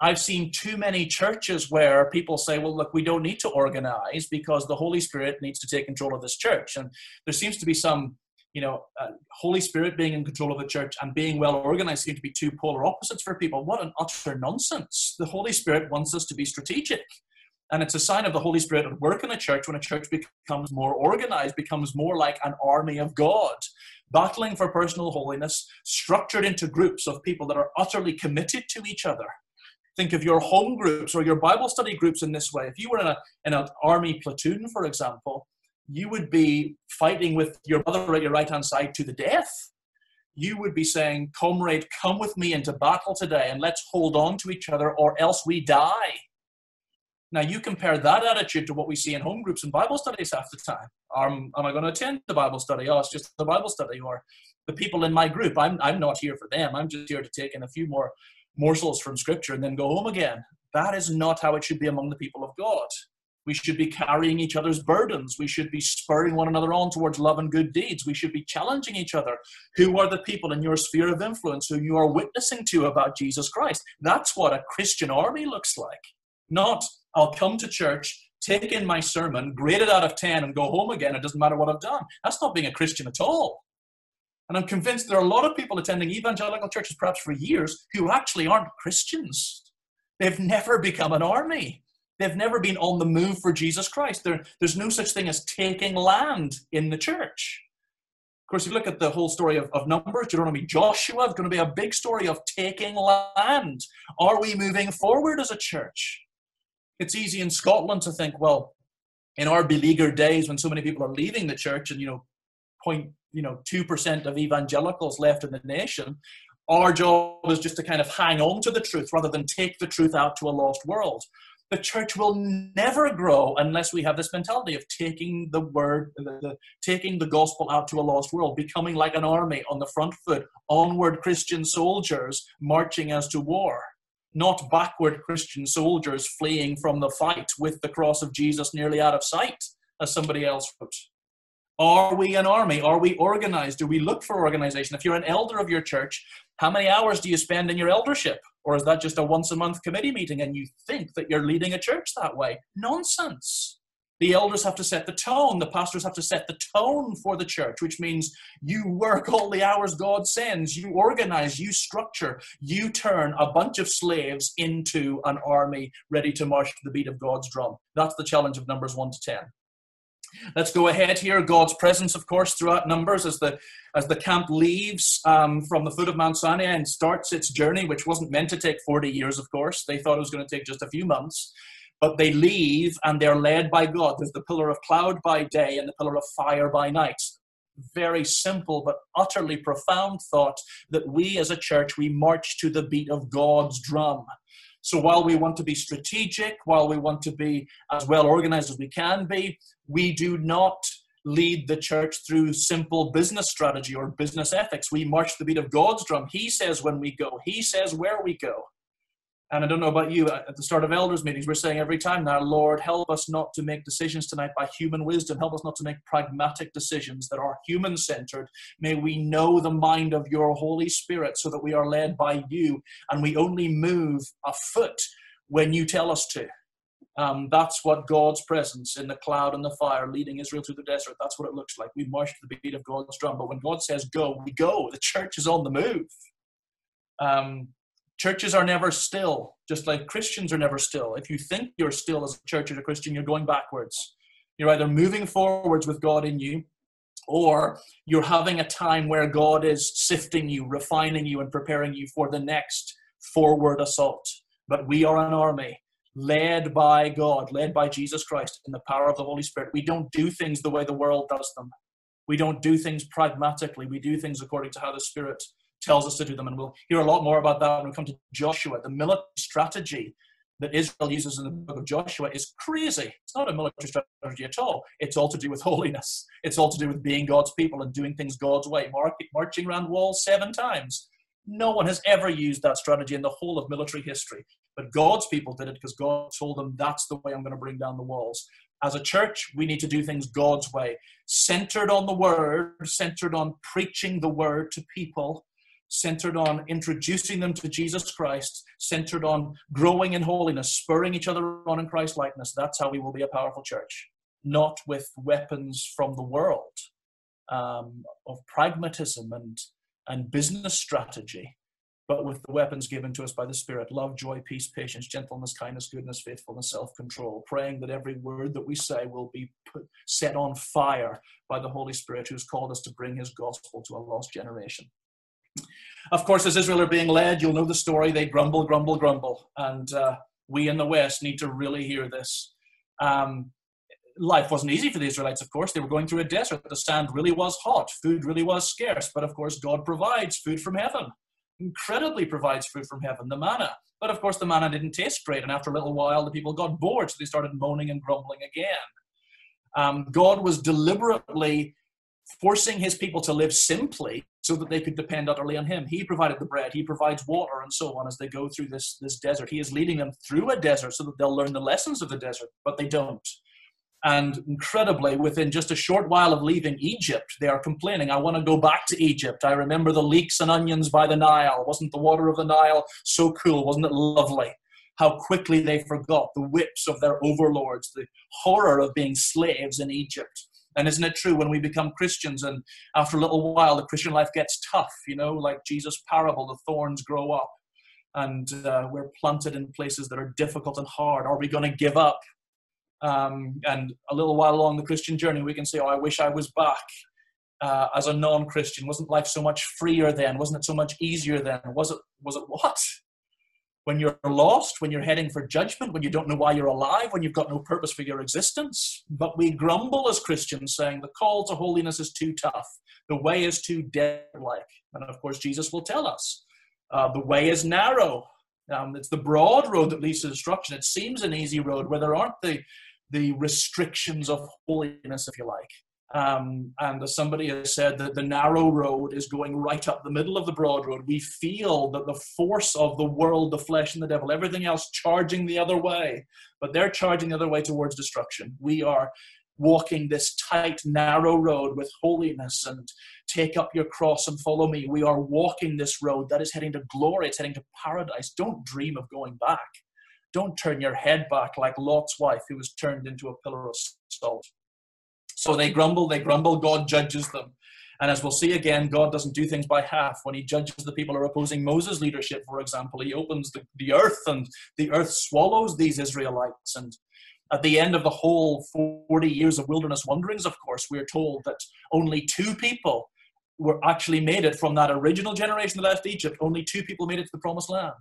I've seen too many churches where people say, well, look, we don't need to organize because the Holy Spirit needs to take control of this church. And there seems to be some you know, uh, Holy Spirit being in control of the church and being well organized seem to be two polar opposites for people. What an utter nonsense. The Holy Spirit wants us to be strategic. And it's a sign of the Holy Spirit at work in a church when a church becomes more organized, becomes more like an army of God, battling for personal holiness, structured into groups of people that are utterly committed to each other. Think of your home groups or your Bible study groups in this way. If you were in, a, in an army platoon, for example, you would be fighting with your brother at your right hand side to the death. You would be saying, Comrade, come with me into battle today and let's hold on to each other or else we die. Now, you compare that attitude to what we see in home groups and Bible studies half the time. Um, am I going to attend the Bible study? Oh, it's just the Bible study. Or the people in my group, I'm, I'm not here for them. I'm just here to take in a few more morsels from Scripture and then go home again. That is not how it should be among the people of God. We should be carrying each other's burdens. We should be spurring one another on towards love and good deeds. We should be challenging each other. Who are the people in your sphere of influence who you are witnessing to about Jesus Christ? That's what a Christian army looks like. Not, I'll come to church, take in my sermon, grade it out of 10, and go home again. It doesn't matter what I've done. That's not being a Christian at all. And I'm convinced there are a lot of people attending evangelical churches, perhaps for years, who actually aren't Christians. They've never become an army. They've never been on the move for Jesus Christ. There, there's no such thing as taking land in the church. Of course, if you look at the whole story of, of Numbers, Deuteronomy, Joshua, it's going to be a big story of taking land. Are we moving forward as a church? It's easy in Scotland to think, well, in our beleaguered days when so many people are leaving the church and, you know, point, you know, 2% of evangelicals left in the nation, our job is just to kind of hang on to the truth rather than take the truth out to a lost world the church will never grow unless we have this mentality of taking the word, the, the, taking the gospel out to a lost world, becoming like an army on the front foot, onward Christian soldiers marching as to war, not backward Christian soldiers fleeing from the fight with the cross of Jesus nearly out of sight, as somebody else wrote. Are we an army? Are we organized? Do we look for organization? If you're an elder of your church, how many hours do you spend in your eldership? Or is that just a once a month committee meeting and you think that you're leading a church that way? Nonsense. The elders have to set the tone. The pastors have to set the tone for the church, which means you work all the hours God sends. You organize, you structure, you turn a bunch of slaves into an army ready to march to the beat of God's drum. That's the challenge of Numbers 1 to 10. Let's go ahead here. God's presence, of course, throughout Numbers as the as the camp leaves um, from the foot of Mount Sinai and starts its journey, which wasn't meant to take 40 years, of course. They thought it was going to take just a few months. But they leave and they're led by God. There's the pillar of cloud by day and the pillar of fire by night. very simple but utterly profound thought that we as a church, we march to the beat of God's drum. So while we want to be strategic, while we want to be as well organized as we can be, we do not lead the church through simple business strategy or business ethics. We march the beat of God's drum. He says when we go, He says where we go. And I don't know about you, at the start of elders' meetings, we're saying every time now, Lord, help us not to make decisions tonight by human wisdom. Help us not to make pragmatic decisions that are human centered. May we know the mind of your Holy Spirit so that we are led by you and we only move a foot when you tell us to. Um, that's what God's presence in the cloud and the fire leading Israel through the desert, that's what it looks like. We march to the beat of God's drum. But when God says go, we go. The church is on the move. Um, Churches are never still, just like Christians are never still. If you think you're still as a church or a Christian, you're going backwards. You're either moving forwards with God in you, or you're having a time where God is sifting you, refining you, and preparing you for the next forward assault. But we are an army led by God, led by Jesus Christ in the power of the Holy Spirit. We don't do things the way the world does them. We don't do things pragmatically. We do things according to how the Spirit tells us to do them. And we'll hear a lot more about that when we come to Joshua. The military strategy that Israel uses in the book of Joshua is crazy. It's not a military strategy at all. It's all to do with (laughs) holiness. It's all to do with being God's people and doing things God's way. marching around walls seven times. No one has ever used that strategy in the whole of military history. But God's people did it because God told them that's the way I'm going to bring down the walls. As a church, we need to do things God's way, centered on the word, centered on preaching the word to people, centered on introducing them to Jesus Christ, centered on growing in holiness, spurring each other on in Christ likeness. That's how we will be a powerful church, not with weapons from the world um, of pragmatism and, and business strategy, but with the weapons given to us by the Spirit love, joy, peace, patience, gentleness, kindness, goodness, faithfulness, self control. Praying that every word that we say will be put, set on fire by the Holy Spirit who's called us to bring his gospel to a lost generation. Of course, as Israel are being led, you'll know the story. They grumble, grumble, grumble. And uh, we in the West need to really hear this. Um, life wasn't easy for the Israelites, of course. They were going through a desert. The sand really was hot. Food really was scarce. But of course, God provides food from heaven. Incredibly provides food from heaven, the manna. But of course, the manna didn't taste great. And after a little while, the people got bored. So they started moaning and grumbling again. Um, God was deliberately forcing his people to live simply so that they could depend utterly on him. He provided the bread, he provides water, and so on as they go through this, this desert. He is leading them through a desert so that they'll learn the lessons of the desert, but they don't. And incredibly, within just a short while of leaving Egypt, they are complaining, I want to go back to Egypt. I remember the leeks and onions by the Nile. Wasn't the water of the Nile so cool? Wasn't it lovely? How quickly they forgot the whips of their overlords, the horror of being slaves in Egypt and isn't it true when we become Christians and after a little while the Christian life gets tough, you know, like Jesus' parable, the thorns grow up and uh, we're planted in places that are difficult and hard. Are we going to give up? Um, and a little while along the Christian journey, we can say, Oh, I wish I was back. Uh, as a non-Christian, wasn't life so much freer then? Wasn't it so much easier then? Was it? Was it what? When you're lost, when you're heading for judgment, when you don't know why you're alive, when you've got no purpose for your existence. But we grumble as Christians, saying the call to holiness is too tough, the way is too dead like. And of course, Jesus will tell us uh, the way is narrow. Um, it's the broad road that leads to destruction. It seems an easy road where there aren't the, the restrictions of holiness, if you like. Um, and as somebody has said, that the narrow road is going right up the middle of the broad road. We feel that the force of the world, the flesh, and the devil, everything else charging the other way, but they're charging the other way towards destruction. We are walking this tight, narrow road with holiness and take up your cross and follow me. We are walking this road that is heading to glory, it's heading to paradise. Don't dream of going back. Don't turn your head back like Lot's wife, who was turned into a pillar of salt. So they grumble, they grumble, God judges them. And as we'll see again, God doesn't do things by half. When he judges the people who are opposing Moses' leadership, for example, he opens the, the earth and the earth swallows these Israelites. And at the end of the whole 40 years of wilderness wanderings, of course, we're told that only two people were actually made it from that original generation that left Egypt. Only two people made it to the promised land.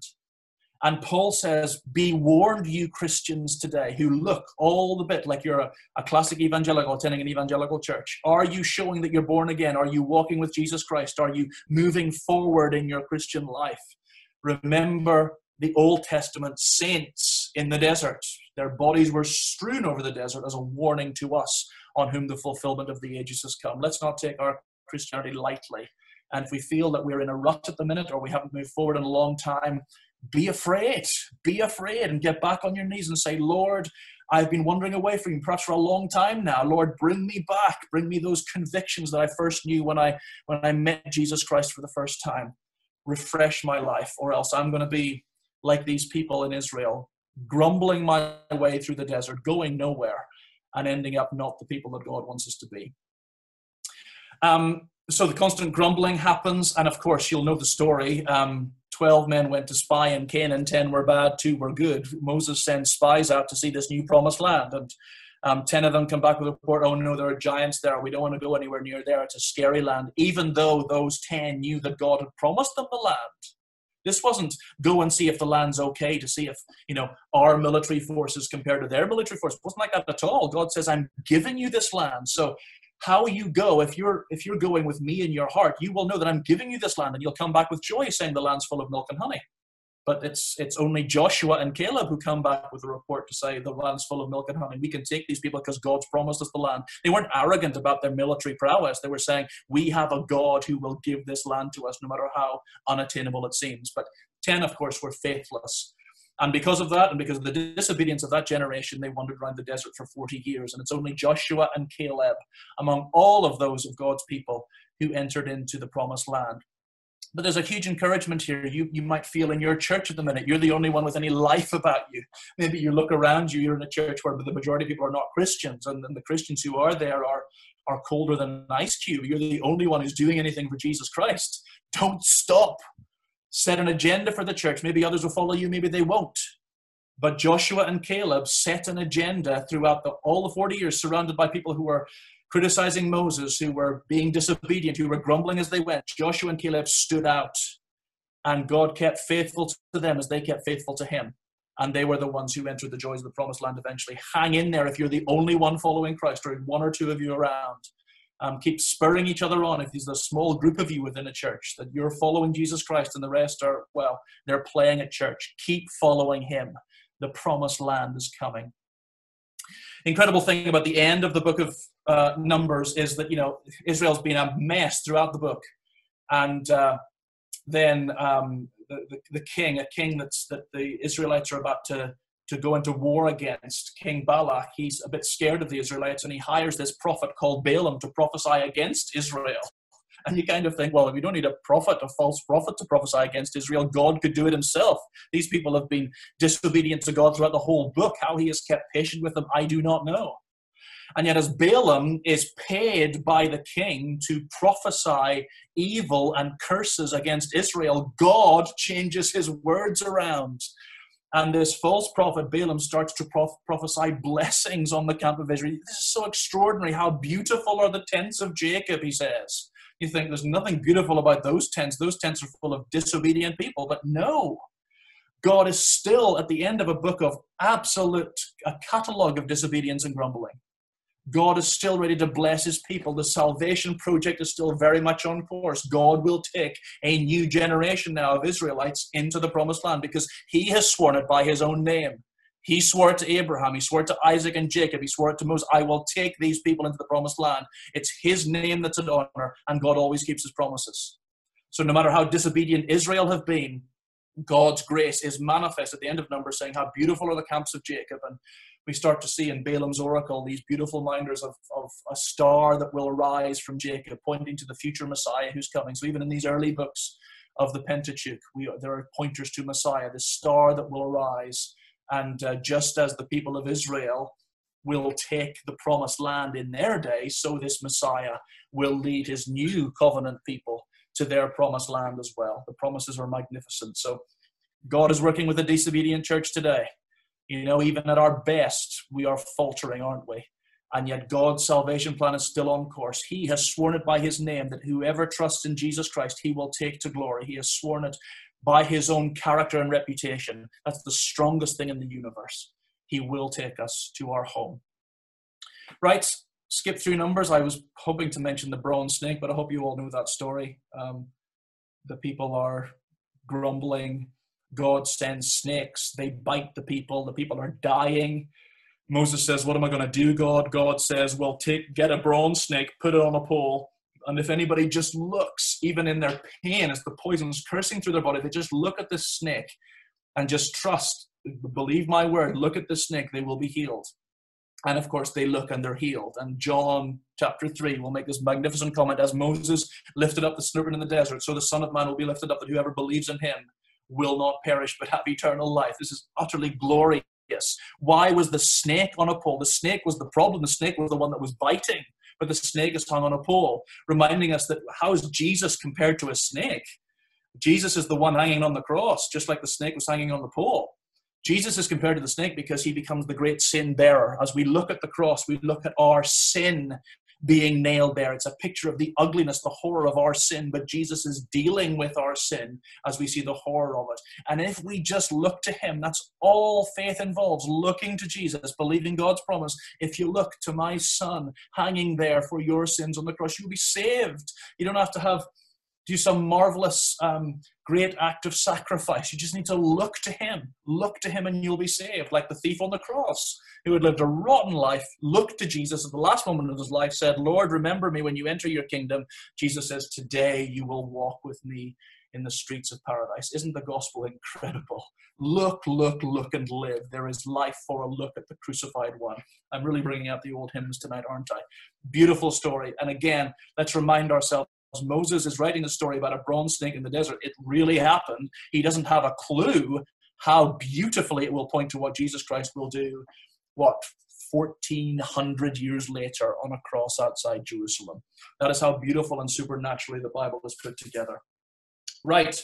And Paul says, Be warned, you Christians today who look all the bit like you're a, a, classic evangelical attending an evangelical church. Are you showing that you're born again? Are you walking with Jesus Christ? Are you moving forward in your Christian life? Remember the Old Testament saints in the desert. Their bodies were strewn over the desert as a warning to us on whom the fulfillment of the ages has come. Let's not take our Christianity lightly. And if we feel that we're in a rut at the minute or we haven't moved forward in a long time, be afraid. Be afraid and get back on your knees and say, Lord, I've been wandering away from you perhaps for a long time now. Lord, bring me back. Bring me those convictions that I first knew when I when I met Jesus Christ for the first time. Refresh my life, or else I'm going to be like these people in Israel, grumbling my way through the desert, going nowhere, and ending up not the people that God wants us to be. Um, so the constant grumbling happens, and of course, you'll know the story. Um, 12 men went to spy in Canaan, 10 were bad, 2 were good. Moses sends spies out to see this new promised land. And um, 10 of them come back with a report, oh no, there are giants there. We don't want to go anywhere near there. It's a scary land, even though those 10 knew that God had promised them the land. This wasn't go and see if the land's okay to see if, you know, our military forces compared to their military forces. It wasn't like that at all. God says, I'm giving you this land. So how you go if you're if you're going with me in your heart you will know that i'm giving you this land and you'll come back with joy saying the land's full of milk and honey. But it's it's only joshua and caleb who come back with a report to say the land's full of milk and honey. We can take these people because god's promised us the land. They weren't arrogant about their military prowess. They were saying we have a god who will give this land to us no matter how unattainable it seems. But 10 of course were faithless and because of that, and because of the disobedience of that generation, they wandered around the desert for 40 years. And it's only Joshua and Caleb, among all of those of God's people, who entered into the promised land. But there's a huge encouragement here. You, you might feel in your church at the minute, you're the only one with any life about you. Maybe you look around you, you're in a church where the majority of people are not Christians, and, and the Christians who are there are, are colder than an ice cube. You're the only one who's doing anything for Jesus Christ. Don't stop set an agenda for the church. Maybe others will follow you, maybe they won't. But Joshua and Caleb set an agenda throughout the, all the 40 years, surrounded by people who were criticizing Moses, who were being disobedient, who were grumbling as they went. Joshua and Caleb stood out, and God kept faithful to them as they kept faithful to him. And they were the ones who entered the joys of the promised land eventually. Hang in there if you're the only one following Christ, or one or two of you around um, keep spurring each other on. If there's a small group of you within a church that you're following Jesus Christ and the rest are, well, they're playing at church, keep following him. The promised land is coming. Incredible thing about the end of the book of uh, Numbers is that, you know, Israel's been a mess throughout the book. And uh, then um, the, the, the king, a king that's, that the Israelites are about to to go into war against King Balak. He's a bit scared of the Israelites and he hires this prophet called Balaam to prophesy against Israel. And you kind of think, well, you don't need a prophet, a false prophet to prophesy against Israel, God could do it himself. These people have been disobedient to God throughout the whole book. How he has kept patient with them, I do not know. And yet, as Balaam is paid by the king to prophesy evil and curses against Israel, God changes his words around and this false prophet Balaam starts to prof- prophesy blessings on the camp of Israel. This is so extraordinary. How beautiful are the tents of Jacob, he says. You think there's nothing beautiful about those tents. Those tents are full of disobedient people. But no, God is still at the end of a book of absolute, a catalog of disobedience and grumbling. God is still ready to bless his people. The salvation project is still very much on course. God will take a new generation now of Israelites into the promised land because he has sworn it by his own name. He swore it to Abraham, he swore it to Isaac and Jacob, he swore it to Moses. I will take these people into the promised land. It's his name that's an honor, and God always keeps his promises. So no matter how disobedient Israel have been, God's grace is manifest at the end of Numbers, saying, How beautiful are the camps of Jacob, and we start to see in Balaam's oracle these beautiful minders of, of a star that will arise from Jacob, pointing to the future Messiah who's coming. So even in these early books of the Pentateuch, we, there are pointers to Messiah, the star that will arise. And uh, just as the people of Israel will take the promised land in their day, so this Messiah will lead his new covenant people to their promised land as well. The promises are magnificent. So God is working with the disobedient church today. You know, even at our best, we are faltering, aren't we? And yet, God's salvation plan is still on course. He has sworn it by His name that whoever trusts in Jesus Christ, He will take to glory. He has sworn it by his own character and reputation. That's the strongest thing in the universe. He will take us to our home. Right, skip through numbers. I was hoping to mention the bronze snake, but I hope you all know that story. Um, the people are grumbling. God sends snakes. They bite the people. The people are dying. Moses says, What am I going to do, God? God says, Well, take get a bronze snake, put it on a pole, and if anybody just looks, even in their pain, as the poison's cursing through their body, they just look at this snake and just trust, believe my word, look at the snake, they will be healed. And of course, they look and they're healed. And John chapter 3 will make this magnificent comment as Moses lifted up the serpent in the desert, so the Son of Man will be lifted up, that whoever believes in him will not perish but have eternal life. This is utterly glorious. Why was the snake on a pole? The snake was the problem. The snake was the one that was biting, but the snake is hung on a pole, reminding us that how is Jesus compared to a snake? Jesus is the one hanging on the cross, just like the snake was hanging on the pole. Jesus is compared to the snake because he becomes the great sin bearer. As we look at the cross, we look at our sin being nailed there. It's a picture of the ugliness, the horror of our sin, but Jesus is dealing with our sin as we see the horror of it. And if we just look to Him, that's all faith involves looking to Jesus, believing God's promise. If you look to my Son hanging there for your sins on the cross, you'll be saved. You don't have to have do some marvelous, um, great act of sacrifice. You just need to look to Him. Look to Him and you'll be saved. Like the thief on the cross who had lived a rotten life, looked to Jesus at the last moment of his life, said, Lord, remember me when you enter your kingdom. Jesus says, Today you will walk with me in the streets of paradise. Isn't the gospel incredible? Look, look, look, and live. There is life for a look at the crucified one. I'm really bringing out the old hymns tonight, aren't I? Beautiful story. And again, let's remind ourselves Moses is writing a story about a bronze snake in the desert. It really happened. He doesn't have a clue how beautifully it will point to what Jesus Christ will do, what, 1400 years later on a cross outside Jerusalem. That is how beautiful and supernaturally the Bible is put together. Right,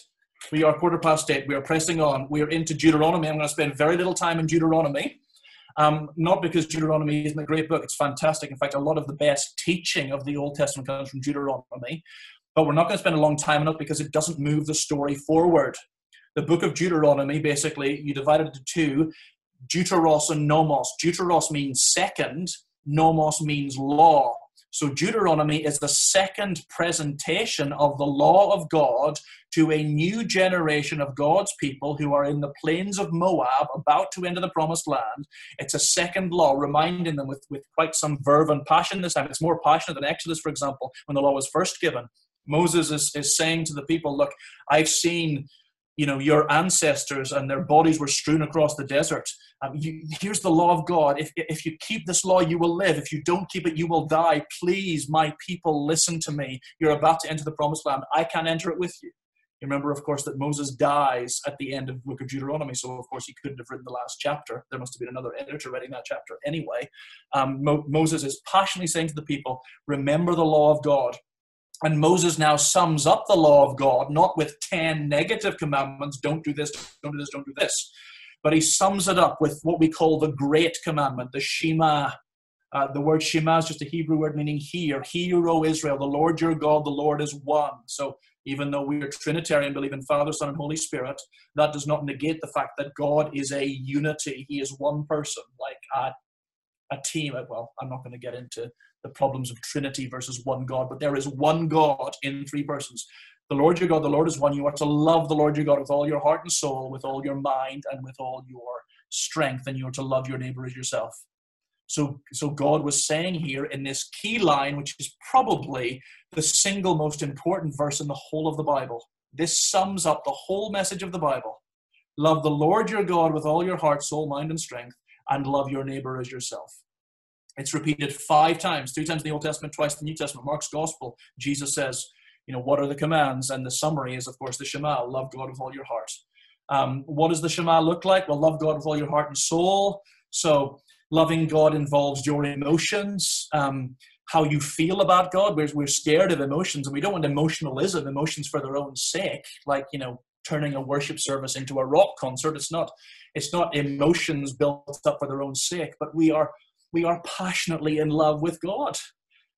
we are quarter past eight. We are pressing on. We are into Deuteronomy. I'm going to spend very little time in Deuteronomy. Um, not because Deuteronomy isn't a great book, it's fantastic. In fact, a lot of the best teaching of the Old Testament comes from Deuteronomy. But we're not going to spend a long time on it because it doesn't move the story forward. The book of Deuteronomy, basically, you divide it into two Deuteros and Nomos. Deuteros means second, Nomos means law. So Deuteronomy is the second presentation of the law of God to a new generation of God's people who are in the plains of Moab, about to enter the promised land. It's a second law, reminding them with, with quite some verve and passion this time. It's more passionate than Exodus, for example, when the law was first given. Moses is, is saying to the people, Look, I've seen you know your ancestors and their bodies were strewn across the desert. Um, you, here's the law of god. If, if you keep this law you will live. If you don't keep it you will die. Please my people listen to me. You're about to enter the promised land. I can't enter it with you you remember of course that moses dies at the end of the book of deuteronomy so of course he couldn't have written the last chapter there must have been another editor writing that chapter anyway um, Mo- moses is passionately saying to the people remember the law of god and Moses now sums up the law of God, not with 10 negative commandments don't do this, don't do this, don't do this. But he sums it up with what we call the great commandment, the Shema. Uh, the word Shema is just a Hebrew word meaning hear. Hear, O Israel, the Lord your God, the Lord is one. So even though we are Trinitarian, believe in Father, Son, and Holy Spirit, that does not negate the fact that God is a unity. He is one person, like a, a team. Uh, well, I'm not going to get into the problems of Trinity versus one God, but there is one God in three persons. The Lord your God, the Lord is one. You are to love the Lord your God with all your heart and soul, with all your mind, and with all your strength, and you are to love your neighbor as yourself. So, so God was saying here in this key line, which is probably the single most important verse in the whole of the Bible. This sums up the whole message of the Bible. Love the Lord your God with all your heart, soul, mind, and strength, and love your neighbor as yourself. It's repeated five times, three times in the Old Testament, twice in the New Testament. Mark's Gospel, Jesus says, you know, what are the commands? And the summary is, of course, the Shema, love God with all your heart. Um, what does the Shema look like? Well, love God with all your heart and soul. So, loving God involves your emotions, um, how you feel about God. We're, we're scared of emotions, and we don't want emotionalism, emotions for their own sake, like, you know, turning a worship service into a rock concert. It's not, it's not emotions built up for their own sake, but we are we are passionately in love with God,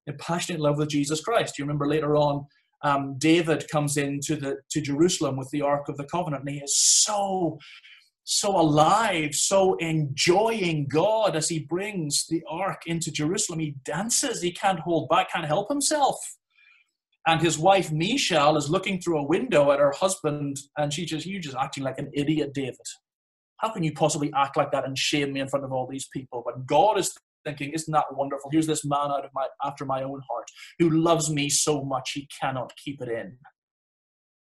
in passionate love with Jesus Christ. You remember later on, um, David comes into the to Jerusalem with the Ark of the Covenant, and he is so so alive, so enjoying God as he brings the ark into Jerusalem. He dances, he can't hold back, can't help himself. And his wife Michal is looking through a window at her husband, and she just, you're just acting like an idiot, David. How can you possibly act like that and shame me in front of all these people? But God is thinking, isn't that wonderful? Here's this man out of my after my own heart who loves me so much he cannot keep it in.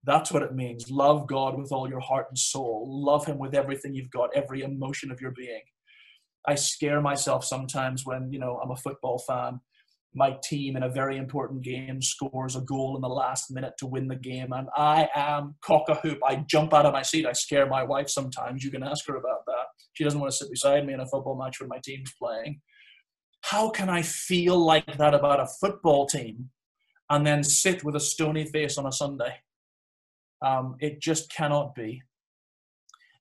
That's what it means. Love God with all your heart and soul. Love Him with everything you've got, every emotion of your being. I scare myself sometimes when, you know, I'm a football fan. My team in a very important game scores a goal in the last minute to win the game, and I am cock a hoop. I jump out of my seat. I scare my wife sometimes. You can ask her about that. She doesn't want to sit beside me in a football match when my team's playing. How can I feel like that about a football team and then sit with a stony face on a Sunday? Um, it just cannot be.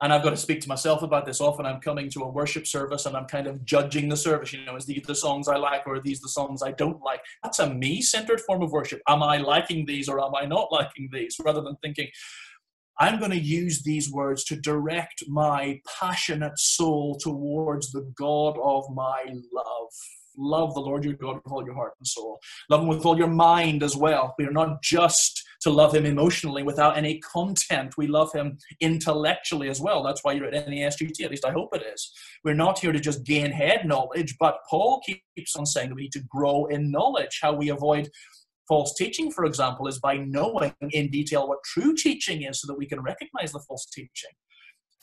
And I've got to speak to myself about this often. I'm coming to a worship service and I'm kind of judging the service. You know, is these the songs I like or are these the songs I don't like? That's a me centered form of worship. Am I liking these or am I not liking these? Rather than thinking, I'm going to use these words to direct my passionate soul towards the God of my love. Love the Lord your God with all your heart and soul. Love him with all your mind as well. We are not just to love him emotionally without any content. We love him intellectually as well. That's why you're at NASGT, at least I hope it is. We're not here to just gain head knowledge, but Paul keeps on saying that we need to grow in knowledge. How we avoid false teaching, for example, is by knowing in detail what true teaching is so that we can recognize the false teaching.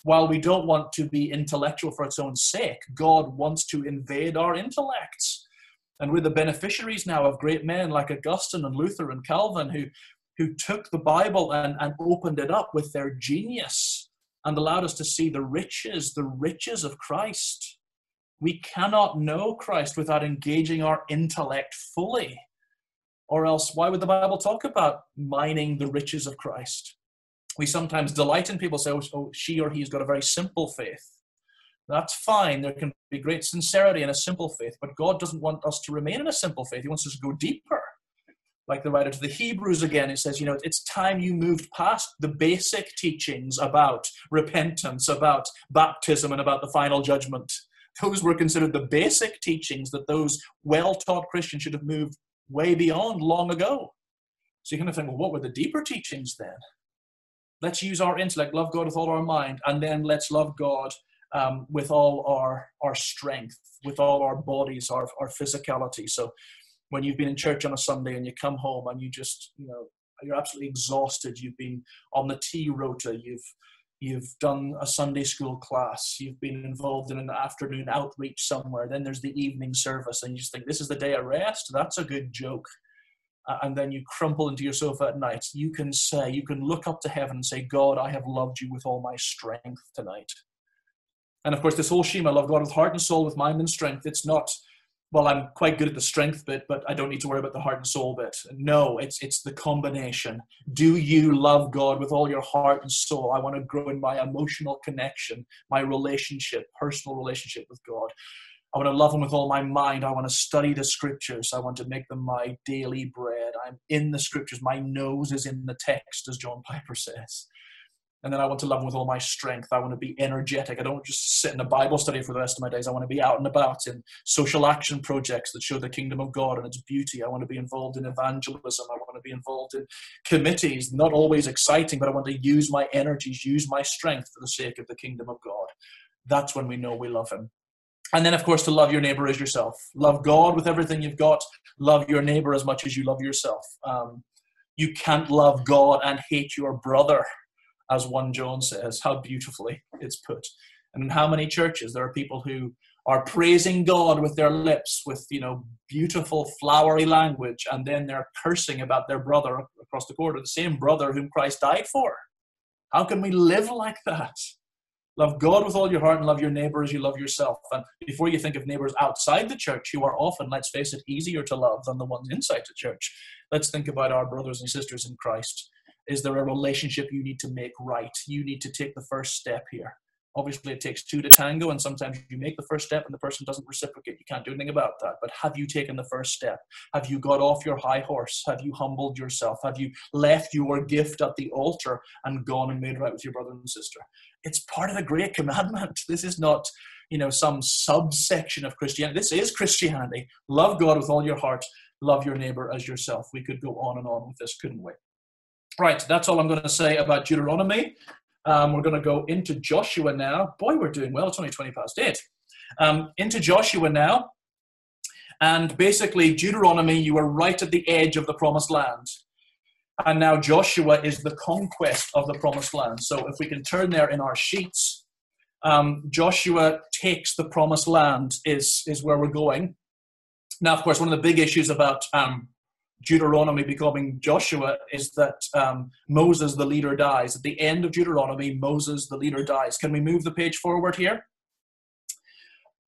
While we don't want to be intellectual for its own sake, God wants to invade our intellects. And we're the beneficiaries now of great men like Augustine and Luther and Calvin who who took the Bible and, and opened it up with their genius and allowed us to see the riches, the riches of Christ. We cannot know Christ without engaging our intellect fully. Or else, why would the Bible talk about mining the riches of Christ? We sometimes delight in people say, oh, oh she or he's got a very simple faith. That's fine. There can be great sincerity in a simple faith, but God doesn't want us to remain in a simple faith. He wants us to go deeper like the writer to the Hebrews again, it says, you know, it's time you moved past the basic teachings about repentance, about baptism, and about the final judgment. Those were considered the basic teachings that those well taught Christians should have moved way beyond long ago. So you kind of think, well, what were the deeper teachings then? Let's use our intellect, love God with all our mind, and then let's love God um, with all our, our strength, with all our bodies, our, our physicality. So when you've been in church on a Sunday and you come home and you just, you know, you're absolutely exhausted. You've been on the tea rota. You've you've done a Sunday school class. You've been involved in an afternoon outreach somewhere. Then there's the evening service, and you just think this is the day of rest. That's a good joke. And then you crumple into your sofa at night. You can say, you can look up to heaven and say, God, I have loved you with all my strength tonight. And of course, this whole Shema, love God with heart and soul, with mind and strength. It's not well, I'm quite good at the strength bit, but I don't need to worry about the heart and soul bit. No, it's it's the combination. Do you love God with all your heart and soul? I want to grow in my emotional connection, my relationship, personal relationship with God. I want to love Him with all my mind. I want to study the scriptures. I want to make them my daily bread. I'm in the scriptures. My nose is in the text, as John Piper says. And then I want to love him with all my strength. I want to be energetic. I don't just sit in a Bible study for the rest of my days. I want to be out and about in social action projects that show the kingdom of God and its beauty. I want to be involved in evangelism. I want to be involved in committees, not always exciting, but I want to use my energies, use my strength for the sake of the kingdom of God. That's when we know we love him. And then, of course, to love your neighbor as yourself. Love God with everything you've got. Love your neighbor as much as you love yourself. Um, you can't love God and hate your brother as 1 John says, how beautifully it's put. And in how many churches there are people who are praising God with their lips, with you know beautiful flowery language, and then they're cursing about their brother across the corridor, the same brother whom Christ died for. How can we live like that? Love God with all your heart and love your neighbor as you love yourself. And before you think of neighbors outside the church, who are often, let's face it, easier to love than the ones inside the church, let's think about our brothers and sisters in Christ is there a relationship you need to make right? You need to take the first step here Obviously, it takes two to tango, and sometimes you make the first step and the person doesn't reciprocate. You can't do anything about that. But have you taken the first step? Have you got off your high horse? Have you humbled yourself? Have you left your gift at the altar and gone and made right with your brother and sister? It's part of the great (laughs) commandment. This is not, you know, some subsection of Christianity. This is Christianity. Love God with all your heart. Love your neighbor as yourself. We could go on and on with this, couldn't we? Right, that's all I'm going to say about Deuteronomy. Um, we're going to go into Joshua now. Boy, we're doing well. It's only 20 past 8. Um, into Joshua now. And basically, Deuteronomy, you are right at the edge of the promised land. And now Joshua is the conquest of the promised land. So if we can turn there in our sheets, um, Joshua takes the promised land, is, is where we're going. Now, of course, one of the big issues about um, Deuteronomy becoming Joshua is that um, Moses, the leader, dies. At the end of Deuteronomy, Moses, the leader, dies. Can we move the page forward here?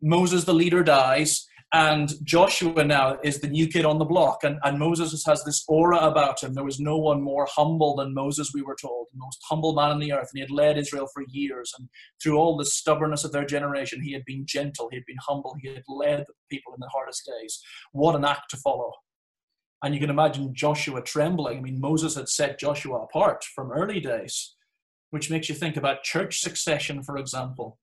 Moses, the leader, dies, and Joshua now is the new kid on the block. And, and Moses has this aura about him. There was no one more humble than Moses, we were told, the most humble man on the earth. And he had led Israel for years. And through all the stubbornness of their generation, he had been gentle, he had been humble, he had led the people in the hardest days. What an act to follow. And you can imagine Joshua trembling. I mean, Moses had set Joshua apart from early days, which makes you think about church succession, for example.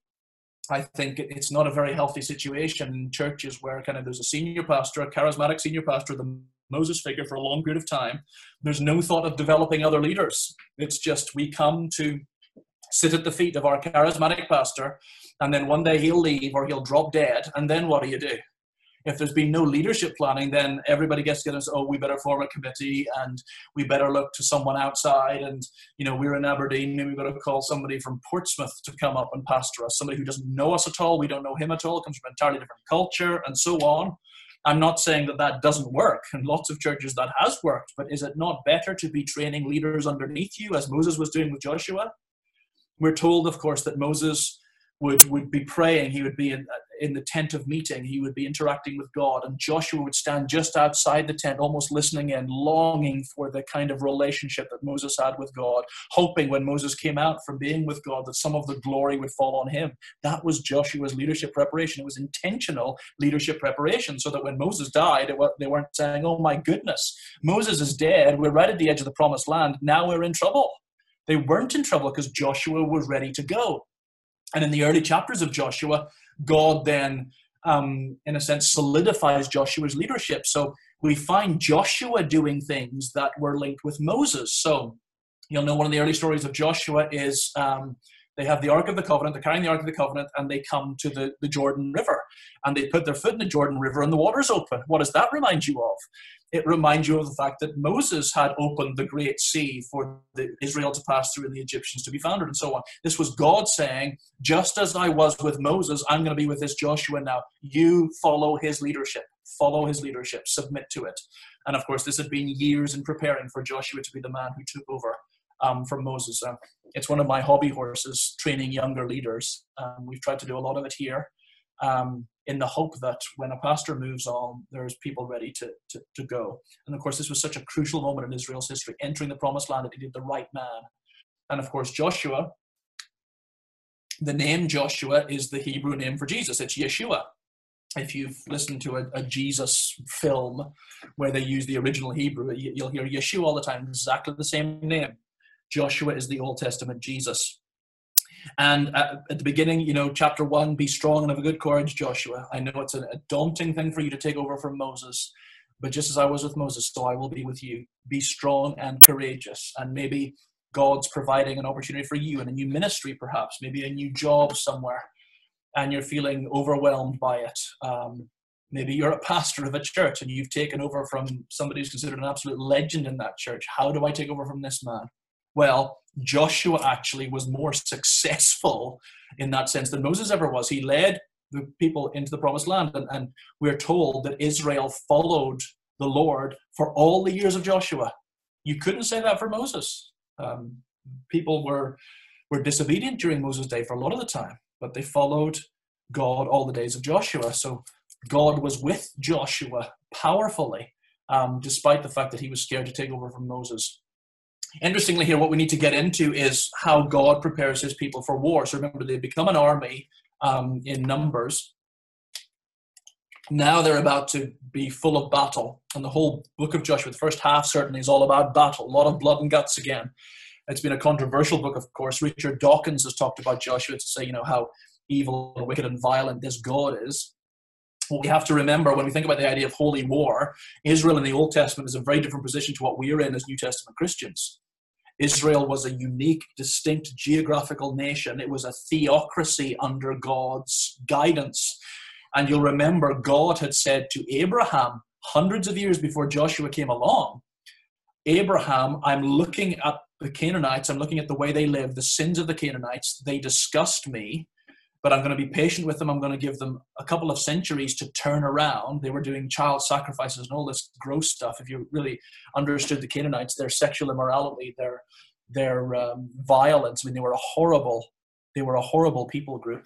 I think it's not a very healthy situation in churches where kind of there's a senior pastor, a charismatic senior pastor, the Moses figure for a long period of time. There's no thought of developing other leaders. It's just we come to sit at the feet of our charismatic pastor, and then one day he'll leave or he'll drop dead, and then what do you do? If there's been no leadership planning, then everybody gets together and says, oh, we better form a committee and we better look to someone outside. And, you know, we're in Aberdeen, and we better call somebody from Portsmouth to come up and pastor us, somebody who doesn't know us at all, we don't know him at all, comes from an entirely different culture, and so on. I'm not saying that that doesn't work, and lots of churches that has worked, but is it not better to be training leaders underneath you, as Moses was doing with Joshua? We're told, of course, that Moses would, would be praying, he would be in, in the tent of meeting, he would be interacting with God, and Joshua would stand just outside the tent, almost listening in, longing for the kind of relationship that Moses had with God, hoping when Moses came out from being with God that some of the glory would fall on him. That was Joshua's leadership preparation. It was intentional leadership preparation, so that when Moses died, they weren't saying, Oh my goodness, Moses is dead, we're right at the edge of the promised land, now we're in trouble. They weren't in trouble because Joshua was ready to go. And in the early chapters of Joshua, God then, um, in a sense, solidifies Joshua's leadership. So we find Joshua doing things that were linked with Moses. So you'll know one of the early stories of Joshua is um, they have the Ark of the Covenant, they're carrying the Ark of the Covenant, and they come to the, the Jordan River. And they put their foot in the Jordan River, and the water's open. What does that remind you of? it reminds you of the fact that Moses had opened the Great Sea for the, Israel to pass through and the Egyptians to be founded and so on. This was God saying, just as I was with Moses, I'm going to be with this Joshua now. You follow his leadership, follow his leadership, submit to it. And of course, this had been years in preparing for Joshua to be the man who took over um, from Moses. Uh, it's one of my hobby horses, training younger leaders. Um, we've tried to do a lot of it here. Um, in the hope that when a pastor moves on, there's people ready to, to, to go. And of course, this was such a crucial moment in Israel's history, entering the promised land, that he did the right man. And of course, Joshua, the name Joshua is the Hebrew name for Jesus, it's Yeshua. If you've listened to a, a Jesus film where they use the original Hebrew, you'll hear Yeshua all the time, exactly the same name. Joshua is the Old Testament Jesus. And at, the beginning, you know, chapter one, be strong and have a good courage, Joshua. I know it's a, daunting thing for you to take over from Moses, but just as I was with Moses, so I will be with you. Be strong and courageous. And maybe God's providing an opportunity for you in a new ministry, perhaps, maybe a new job somewhere, and you're feeling overwhelmed by it. Um, maybe you're a pastor of a church and you've taken over from somebody who's considered an absolute legend in that church. How do I take over from this man? Well, Joshua actually was more successful in that sense than Moses ever was. He led the people into the promised land, and, and we're told that Israel followed the Lord for all the years of Joshua. You couldn't say that for Moses. Um, people were were disobedient during Moses' day for a lot of the time, but they followed God all the days of Joshua. So God was with Joshua powerfully, um, despite the fact that he was scared to take over from Moses. Interestingly, here, what we need to get into is how God prepares his people for war. So remember, they become an army um, in numbers. Now they're about to be full of battle. And the whole book of Joshua, the first half certainly is all about battle, a lot of blood and guts again. It's been a controversial book, of course. Richard Dawkins has talked about Joshua to say, you know, how evil and wicked and violent this God is. What we have to remember when we think about the idea of holy war, Israel in the Old Testament is a very different position to what we are in as New Testament Christians. Israel was a unique, distinct geographical nation. It was a theocracy under God's guidance. And you'll remember God had said to Abraham hundreds of years before Joshua came along Abraham, I'm looking at the Canaanites, I'm looking at the way they live, the sins of the Canaanites. They disgust me, but I'm going to be patient with them. I'm going to give them a couple of centuries to turn around. They were doing child sacrifices and all this gross stuff. If you really understood the Canaanites, their sexual immorality, their their um, violence. I mean, they were a horrible, they were a horrible people group.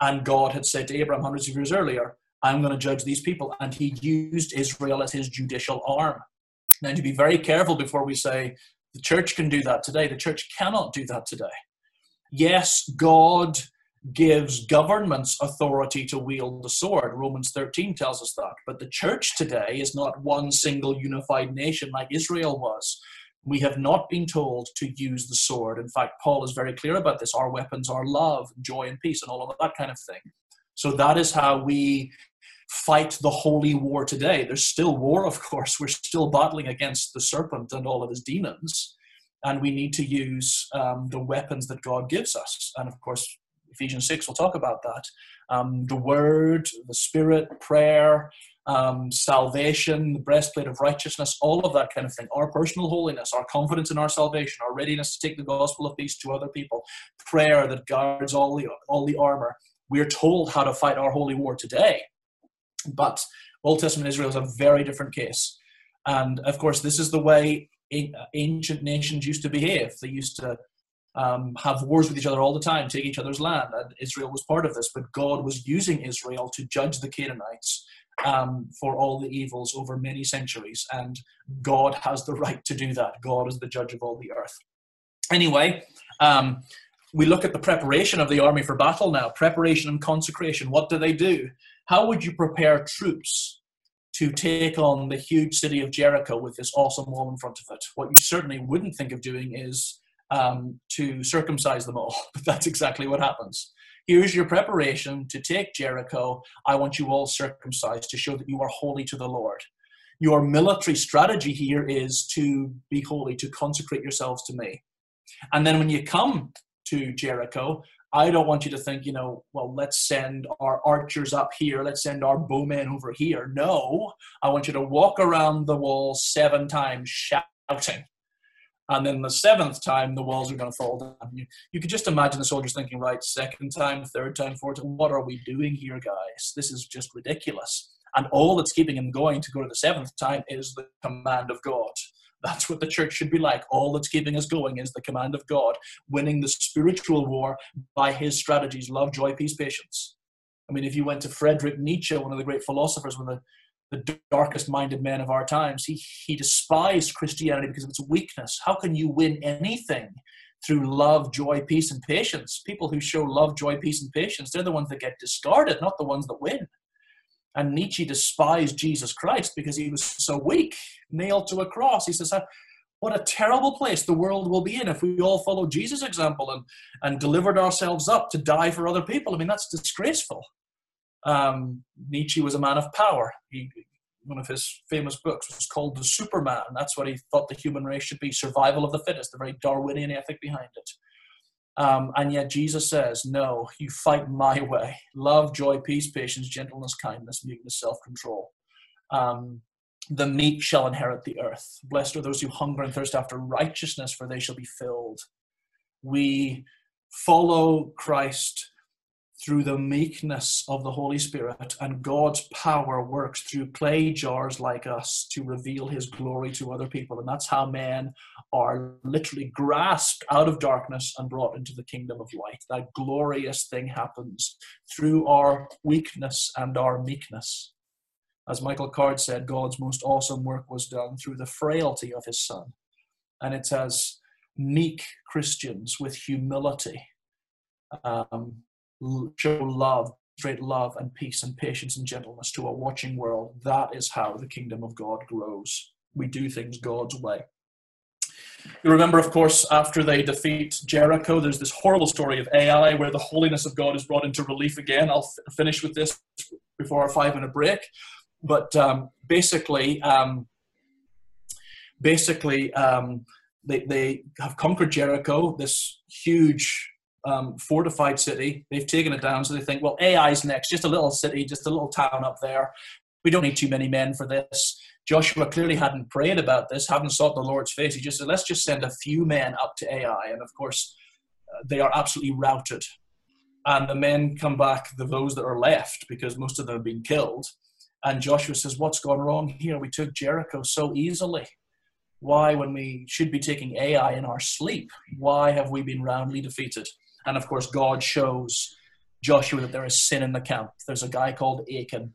And God had said to Abraham hundreds of years earlier, I'm going to judge these people. And he used Israel as his judicial arm. Now, to be very careful before we say the church can do that today, the church cannot do that today. Yes, God gives governments authority to wield the sword. Romans 13 tells us that. But the church today is not one single unified nation like Israel was. We have not been told to use the sword. In fact, Paul is very clear about this. Our weapons are love, joy, and peace, and all of that kind of thing. So that is how we fight the holy war today. There's still war, of course. We're still battling against the serpent and all of his demons. And we need to use um, the weapons that God gives us. And of course, Ephesians 6 We'll talk about that. Um, the word, the spirit, prayer, um, salvation, the breastplate of righteousness, all of that kind of thing, our personal holiness, our confidence in our salvation, our readiness to take the gospel of peace to other people, prayer that guards all the, all the armor. We're told how to fight our holy war today. But Old Testament Israel is a very different case. And of course, this is the way ancient nations used to behave. They used to um, have wars with each other all the time, take each other's land. And Israel was part of this, but God was using Israel to judge the Canaanites um, for all the evils over many centuries. And God has the right to do that. God is the judge of all the earth. Anyway, um, we look at the preparation of the army for battle now preparation and consecration. What do they do? How would you prepare troops to take on the huge city of Jericho with this awesome wall in front of it? What you certainly wouldn't think of doing is um, to circumcise them all, (laughs) but that's exactly what happens. Here's your preparation to take Jericho. I want you all circumcised to show that you are holy to the Lord. Your military strategy here is to be holy, to consecrate yourselves to me. And then when you come to Jericho, I don't want you to think, you know, well, let's send our archers up here, let's send our bowmen over here. No, I want you to walk around the wall seven times shouting and then the seventh time the walls are going to fall down. You, you could just imagine the soldiers thinking, right, second time, third time, fourth time, what are we doing here, guys? This is just ridiculous. And all that's keeping them going to go to the seventh time is the command of God. That's what the church should be like. All that's keeping us going is the command of God, winning the spiritual war by his strategies love, joy, peace, patience. I mean, if you went to Frederick Nietzsche, one of the great philosophers, when the the darkest minded men of our times. He, he despised Christianity because of its weakness. How can you win anything through love, joy, peace, and patience? People who show love, joy, peace, and patience, they're the ones that get discarded, not the ones that win. And Nietzsche despised Jesus Christ because he was so weak, nailed to a cross. He says, What a terrible place the world will be in if we all follow Jesus' example and, and delivered ourselves up to die for other people. I mean, that's disgraceful. Um, Nietzsche was a man of power. He, one of his famous books was called The Superman. That's what he thought the human race should be survival of the fittest, the very Darwinian ethic behind it. Um, and yet Jesus says, No, you fight my way. Love, joy, peace, patience, gentleness, kindness, meekness, self control. Um, the meek shall inherit the earth. Blessed are those who hunger and thirst after righteousness, for they shall be filled. We follow Christ through the meekness of the Holy Spirit, and God's power works through clay jars like us to reveal His glory to other people. And that's how men are literally grasped out of darkness and brought into the kingdom of light. That glorious thing happens through our weakness and our meekness. As Michael Card said, God's most awesome work was done through the frailty of His Son. And it's as meek Christians with humility um, show love, straight love and peace and patience and gentleness to a watching world, that is how the kingdom of God grows. We do things God's way. You remember, of course, after they defeat Jericho, there's this horrible story of Ai where the holiness of God is brought into relief again. I'll f- finish with this before our five minute break. But um, basically, um, basically, um, they, they have conquered Jericho, this huge um, fortified city. They've taken it down, so they think, well, Ai's next, just a little city, just a little town up there. We don't need too many men for this. Joshua clearly hadn't prayed about this, hadn't sought the Lord's face. He just said, let's just send a few men up to Ai. And of course, uh, they are absolutely routed. And the men come back, the, those that are left, because most of them have been killed. And Joshua says, What's gone wrong here? We took Jericho so easily. Why, when we should be taking Ai in our sleep, why have we been roundly defeated? And of course, God shows Joshua that there is sin in the camp. There's a guy called Achan,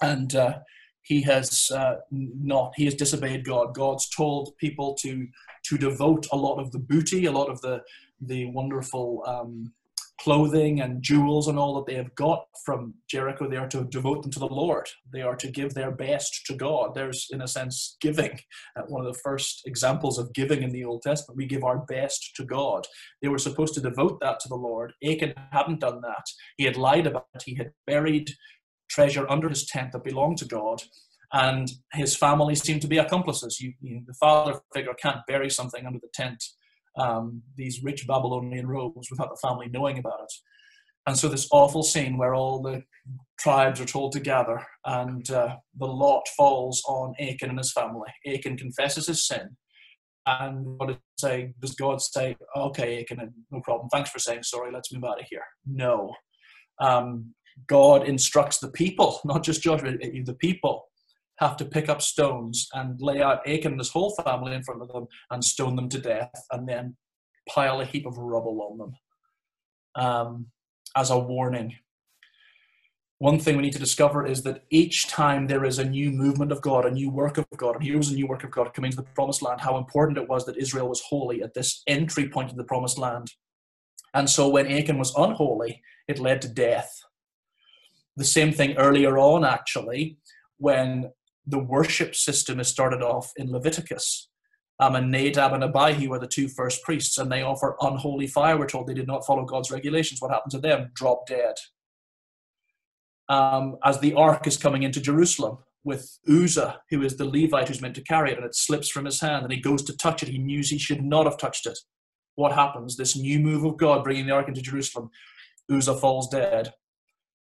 and uh, he has uh, not he has disobeyed God. God's told people to to devote a lot of the booty, a lot of the the wonderful um, clothing and jewels and all that they have got from Jericho, they are to devote them to the Lord. They are to give their best to God. There's, in a sense, giving. Uh, one of the first examples of giving in the Old Testament. We give our best to God. They were supposed to devote that to the Lord. Achan hadn't done that. He had lied about it. He had buried treasure under his tent that belonged to God. And his family seemed to be accomplices. You, you, the father figure can't bury something under the tent um, these rich Babylonian robes without the family knowing about it. And so, this awful scene where all the tribes are told to gather, and uh, the lot falls on Achan and his family. Achan confesses his sin, and what say? Does God say, "Okay, Achan, no problem. Thanks for saying sorry. Let's move out of here"? No. Um, God instructs the people, (laughs) not just Joshua, the people have to pick up stones and lay out Achan and his whole family in front of them and stone them to death and then pile a heap of rubble on them um, as a warning. One thing we need to discover is that each time there is a new movement of God, a new work of God, and here was a new work of God coming to the promised land, how important it was that Israel was holy at this entry point to the promised land. And so when Achan was unholy, it led to death. The same thing earlier on, actually, when the worship system is started off in Leviticus. Um, and Nadab and Abihu were the two first priests, and they offer unholy fire. We're told they did not follow God's regulations. What happened to them? Drop dead. Um, as the ark is coming into Jerusalem with Uzzah, who is the Levite who's meant to carry it, and it slips from his hand, and he goes to touch it. He knew he should not have touched it. What happens? This new move of God bringing the ark into Jerusalem. Uzzah falls dead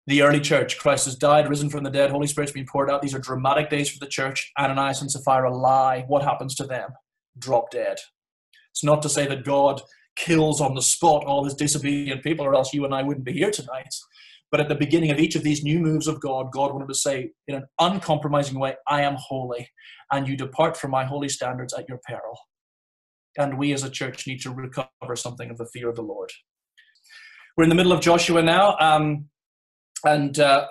the early church. Christ has died, risen from the dead, Holy Spirit's been poured out. These are dramatic days for the church. Ananias and Sapphira lie. What happens to them? Drop dead. It's not to say that God kills on the spot all his disobedient people, or else you and I wouldn't be here tonight. But at the beginning of each of these new moves of God, God wanted to say in an uncompromising way, I am holy, and you depart from my holy standards at your peril. And we as a church need to recover something of the fear of the Lord. We're in the middle of Joshua now. Um, and uh,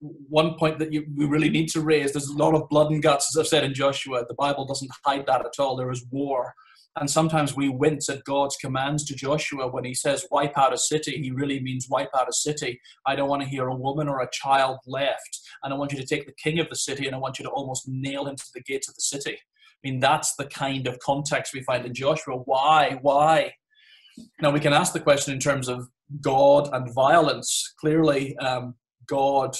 one point that you, we really need to raise there's a lot of blood and guts, as I've said in Joshua. The Bible doesn't hide that at all. There is war. And sometimes we wince at God's commands to Joshua when he says, wipe out a city. He really means wipe out a city. I don't want to hear a woman or a child left. And I want you to take the king of the city and I want you to almost nail him to the gates of the city. I mean, that's the kind of context we find in Joshua. Why? Why? Now, we can ask the question in terms of God and violence. Clearly, um, God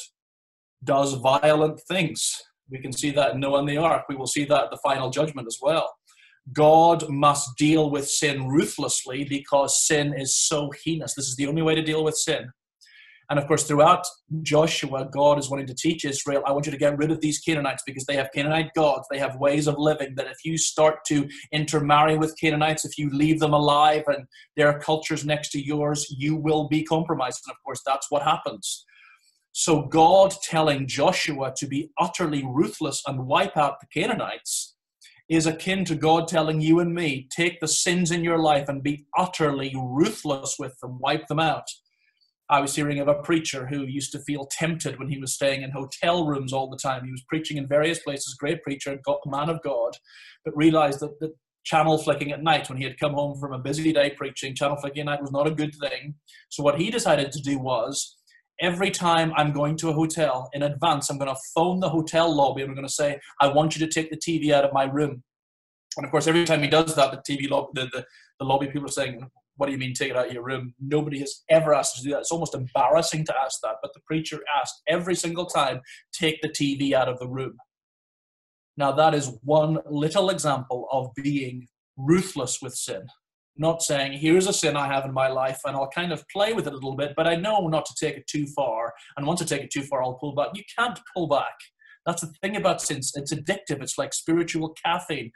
does violent things. We can see that in Noah and the Ark. We will see that at the final judgment as well. God must deal with sin ruthlessly because sin is so heinous. This is the only way to deal with sin. And of course, throughout Joshua, God is wanting to teach Israel, I want you to get rid of these Canaanites because they have Canaanite gods. They have ways of living that if you start to intermarry with Canaanites, if you leave them alive and their cultures next to yours, you will be compromised. And of course, that's what happens. So, God telling Joshua to be utterly ruthless and wipe out the Canaanites is akin to God telling you and me, take the sins in your life and be utterly ruthless with them, wipe them out. I was hearing of a preacher who used to feel tempted when he was staying in hotel rooms all the time. He was preaching in various places, great preacher, God, man of God, but realized that, that channel flicking at night when he had come home from a busy day preaching. Channel flicking at night was not a good thing. So what he decided to do was every time I'm going to a hotel in advance, I'm going to phone the hotel lobby and I'm going to say, I want you to take the TV out of my room. And of course, every time he does that, the TV lobby, the, the, the lobby people are saying, What do you mean take it out of your room? Nobody has ever asked to do that. It's almost embarrassing to ask that. But the preacher asked every single time, Take the TV out of the room. Now, that is one little example of being ruthless with sin. Not saying, here's a sin I have in my life and I'll kind of play with it a little bit, but I know not to take it too far. And once I take it too far, I'll pull back. You can't pull back. That's the thing about sin. It's addictive. It's like spiritual caffeine,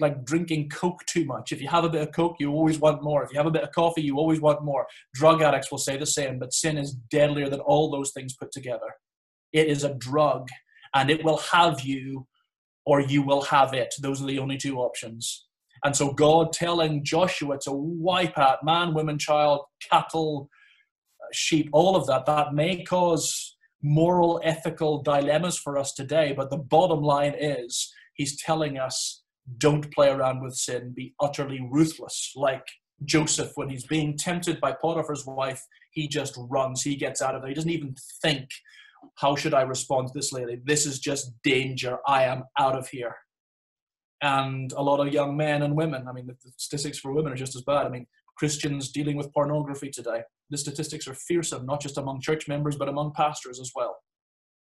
like drinking Coke too much. If you have a bit of Coke, you always want more. If you have a bit of coffee, you always want more. Drug addicts will say the same, but sin is deadlier than all those things put together. It is a drug, and it will have you or you will have it. Those are the only two options. And so God telling Joshua to wipe out man, woman, child, cattle, uh, sheep, all of that, that may cause moral, ethical dilemmas for us today. But the bottom line is, he's telling us don't play around with sin, be utterly ruthless. Like Joseph, when he's being tempted by Potiphar's wife, he just runs, he gets out of it. He doesn't even think how should I respond to this lady? This is just danger. I am out of here. And a lot of young men and women, I mean, the statistics for women are just as bad. I mean, Christians dealing with pornography today, the statistics are fearsome, not just among church members, but among pastors as well.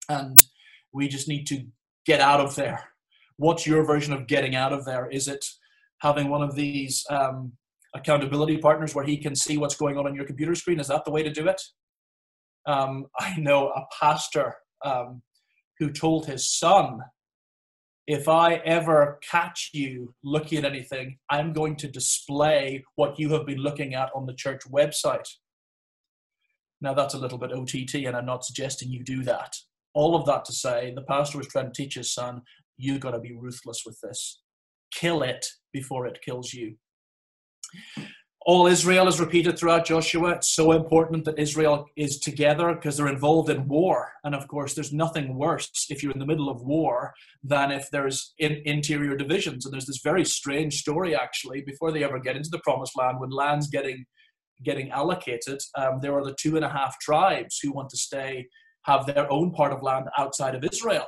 And we just need to get out of there. What's your version of getting out of there? Is it having one of these um, accountability partners where he can see what's going on on your computer screen? Is that the way to do it? Um, I know a pastor um, who told his son, if I ever catch you looking at anything, I'm going to display what you have been looking at on the church website. Now, that's a little bit OTT, and I'm not suggesting you do that. All of that to say, the pastor was trying to teach his son, you got to be ruthless with this. Kill it before it kills you all Israel is repeated throughout Joshua. It's so important that Israel is together because they're involved in war. And of course, there's nothing worse if you're in the middle of war than if there's in, interior divisions. And there's this very strange story, actually, before they ever get into the promised land, when land's getting getting allocated, um, there are the two and a half tribes who want to stay, have their own part of land outside of Israel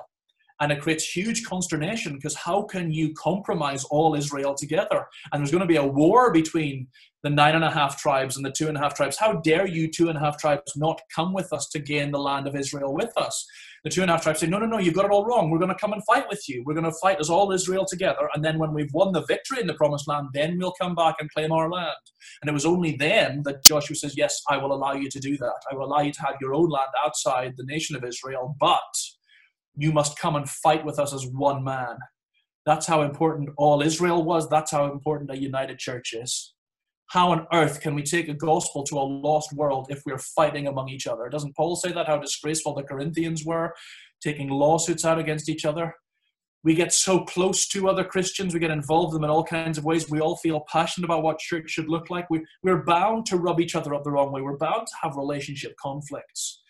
and it creates huge consternation because how can you compromise all Israel together? And there's going to be a war between the nine and a half tribes and the two and a half tribes. How dare you, two and a half tribes, not come with us to gain the land of Israel with us? The two and a half tribes say, No, no, no, you've got it all wrong. We're going to come and fight with you. We're going to fight as all Israel together. And then when we've won the victory in the promised land, then we'll come back and claim our land. And it was only then that Joshua says, Yes, I will allow you to do that. I will allow you to have your own land outside the nation of Israel, but you must come and fight with us as one man. That's how important all Israel was. That's how important a united church is. How on earth can we take a gospel to a lost world if we're fighting among each other? Doesn't Paul say that? How disgraceful the Corinthians were, taking lawsuits out against each other? We get so close to other Christians, we get involved in them in all kinds of ways. We all feel passionate about what church should look like. We, we're bound to rub each other up the wrong way. We're bound to have relationship conflicts.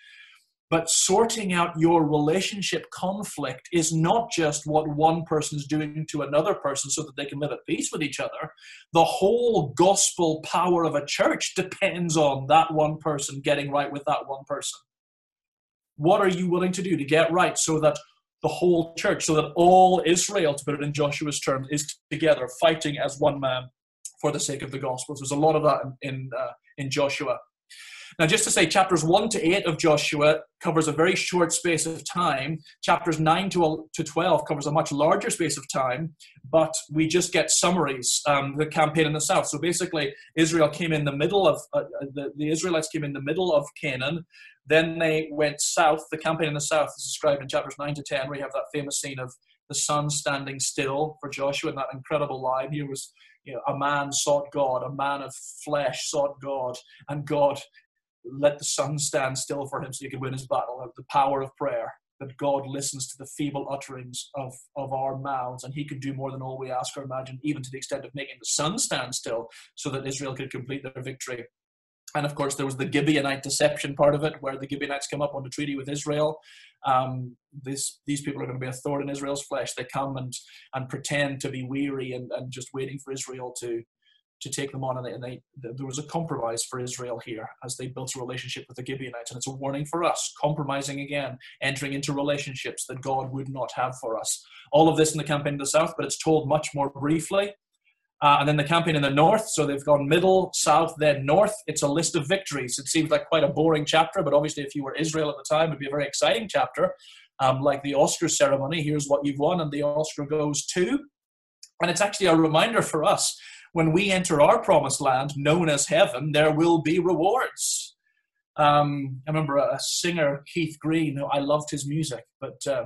But sorting out your relationship conflict is not just what one person's doing to another person so that they can live at peace with each other. The whole gospel power of a church depends on that one person getting right with that one person. What are you willing to do to get right so that the whole church, so that all Israel, to put it in Joshua's terms, is together fighting as one man for the sake of the gospel? So there's a lot of that in, in, uh, in Joshua. Now, just to say, chapters 1 to 8 of Joshua covers a very short space of time. Chapters 9 to, to 12 covers a much larger space of time, but we just get summaries, um, the campaign in the south. So basically, Israel came in the middle of, uh, uh, the, the Israelites came in the middle of Canaan. Then they went south. The campaign in the south is described in chapters 9 to 10, where you have that famous scene of the sun standing still for Joshua and that incredible line. Here was you know, a man sought God, a man of flesh sought God, and God let the sun stand still for him so he could win his battle. of The power of prayer, that God listens to the feeble utterings of, of our mouths, and he can do more than all we ask or imagine, even to the extent of making the sun stand still so that Israel could complete their victory. And of course, there was the Gibeonite deception part of it, where the Gibeonites come up on the treaty with Israel. Um, this, these people are going to be a thorn in Israel's flesh. They come and, and pretend to be weary and, and just waiting for Israel to, to take them on. And, they, and they, there was a compromise for Israel here as they built a relationship with the Gibeonites. And it's a warning for us, compromising again, entering into relationships that God would not have for us. All of this in the campaign in the south, but it's told much more briefly. Uh, and then the campaign in the north, so they've gone middle, south, then north. It's a list of victories. It seems like quite a boring chapter, but obviously, if you were Israel at the time, it'd be a very exciting chapter. Um, like the Oscar ceremony, here's what you've won, and the Oscar goes to. And it's actually a reminder for us when we enter our promised land, known as heaven, there will be rewards. Um, I remember a singer, Keith Green, who I loved his music, but uh,